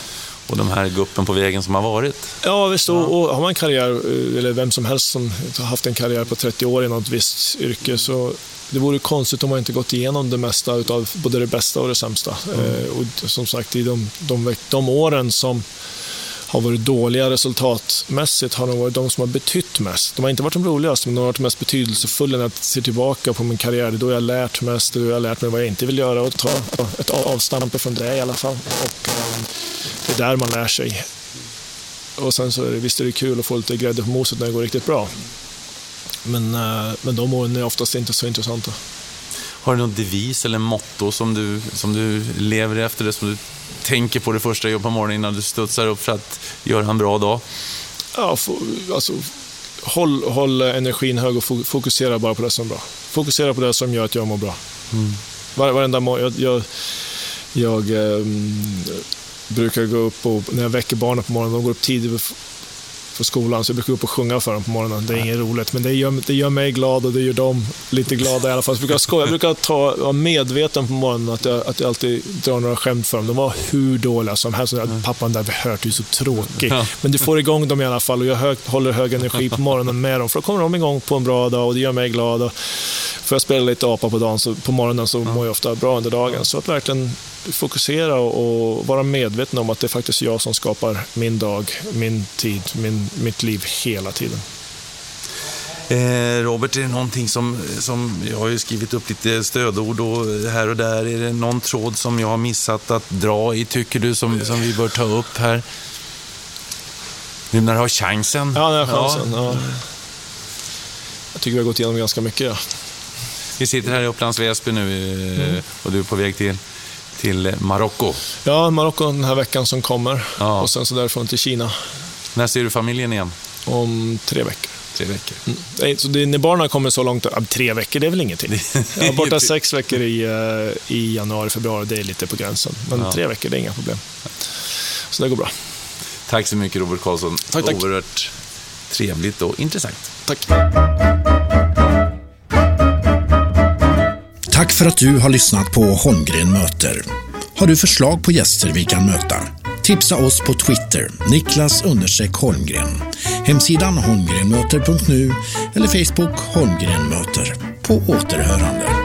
och de här guppen på vägen som har varit. Ja, visst. Och, och har man en karriär, eh, eller vem som helst som har haft en karriär på 30 år i något visst yrke, så det vore konstigt om man inte gått igenom det mesta av både det bästa och det sämsta. Eh, och som sagt, i de, de, de åren som har varit dåliga resultatmässigt har nog varit de som har betytt mest. De har inte varit de roligaste, men de har varit mest betydelsefulla när jag ser tillbaka på min karriär. Det är då jag har lärt mest, det är då jag har lärt mig vad jag inte vill göra och ta ett avstamp från det i alla fall. Och, eh, det är där man lär sig. Och sen så är det, visst är det kul att få lite grädde på moset när det går riktigt bra. Men, eh, men de åren är oftast inte så intressanta. Har du någon devis eller motto som du, som du lever efter, det, som du tänker på det första gör på morgonen innan du studsar upp för att göra en bra dag? Ja, alltså, håll, håll energin hög och fo- fokusera bara på det som är bra. Fokusera på det som gör att jag mår bra. Var, varenda morgon. Jag, jag, jag ehm, brukar gå upp och när jag väcker barnen på morgonen, de går upp tidigt för skolan, så jag brukar gå upp och sjunga för dem på morgonen. Det är inget roligt, men det gör, det gör mig glad och det gör dem lite glada i alla fall. Så jag brukar, skoja. Jag brukar ta, vara medveten på morgonen att jag, att jag alltid drar några skämt för dem. De var hur dåliga som helst. Mm. Pappan där vi hört, du är så tråkig. Men du får igång dem i alla fall och jag hög, håller hög energi på morgonen med dem. För då kommer de igång på en bra dag och det gör mig glad. Och får jag spela lite apa på dagen, så på morgonen så mår jag ofta bra under dagen. Så att verkligen fokusera och, vara medveten om att det är faktiskt jag som skapar min dag, min tid, min, mitt liv hela tiden. Eh, Robert, är det någonting som, som... Jag har ju skrivit upp lite stödord och här och där. Är det någon tråd som jag har missat att dra i, tycker du, som, som vi bör ta upp här? Nu när du har chansen. Ja, den här chansen. Ja. Jag tycker vi har gått igenom ganska mycket. Ja. Vi sitter här i Upplands Väsby nu eh, och du är på väg till, till Marocko. Ja, Marocko den här veckan som kommer Ja. och sen så därifrån till Kina När ser du familjen igen? om tre veckor. Tre veckor. Nej, Så det, när barnen kommer så långt, tre veckor det är väl ingenting. Jag var borta sex veckor i, eh, i januari, februari, det är lite på gränsen. Men Ja. tre veckor, det är inga problem. Så det går bra. Tack så mycket Robert Karlsson. Tack, tack. Oerhört trevligt och intressant. Tack. Tack för att du har lyssnat på Holmgren möter. Har du förslag på gäster vi kan möta? Tipsa oss på Twitter, Niklas Holmgren. Hemsidan holmgrenmöter.nu eller Facebook Holmgren möter. På återhörande.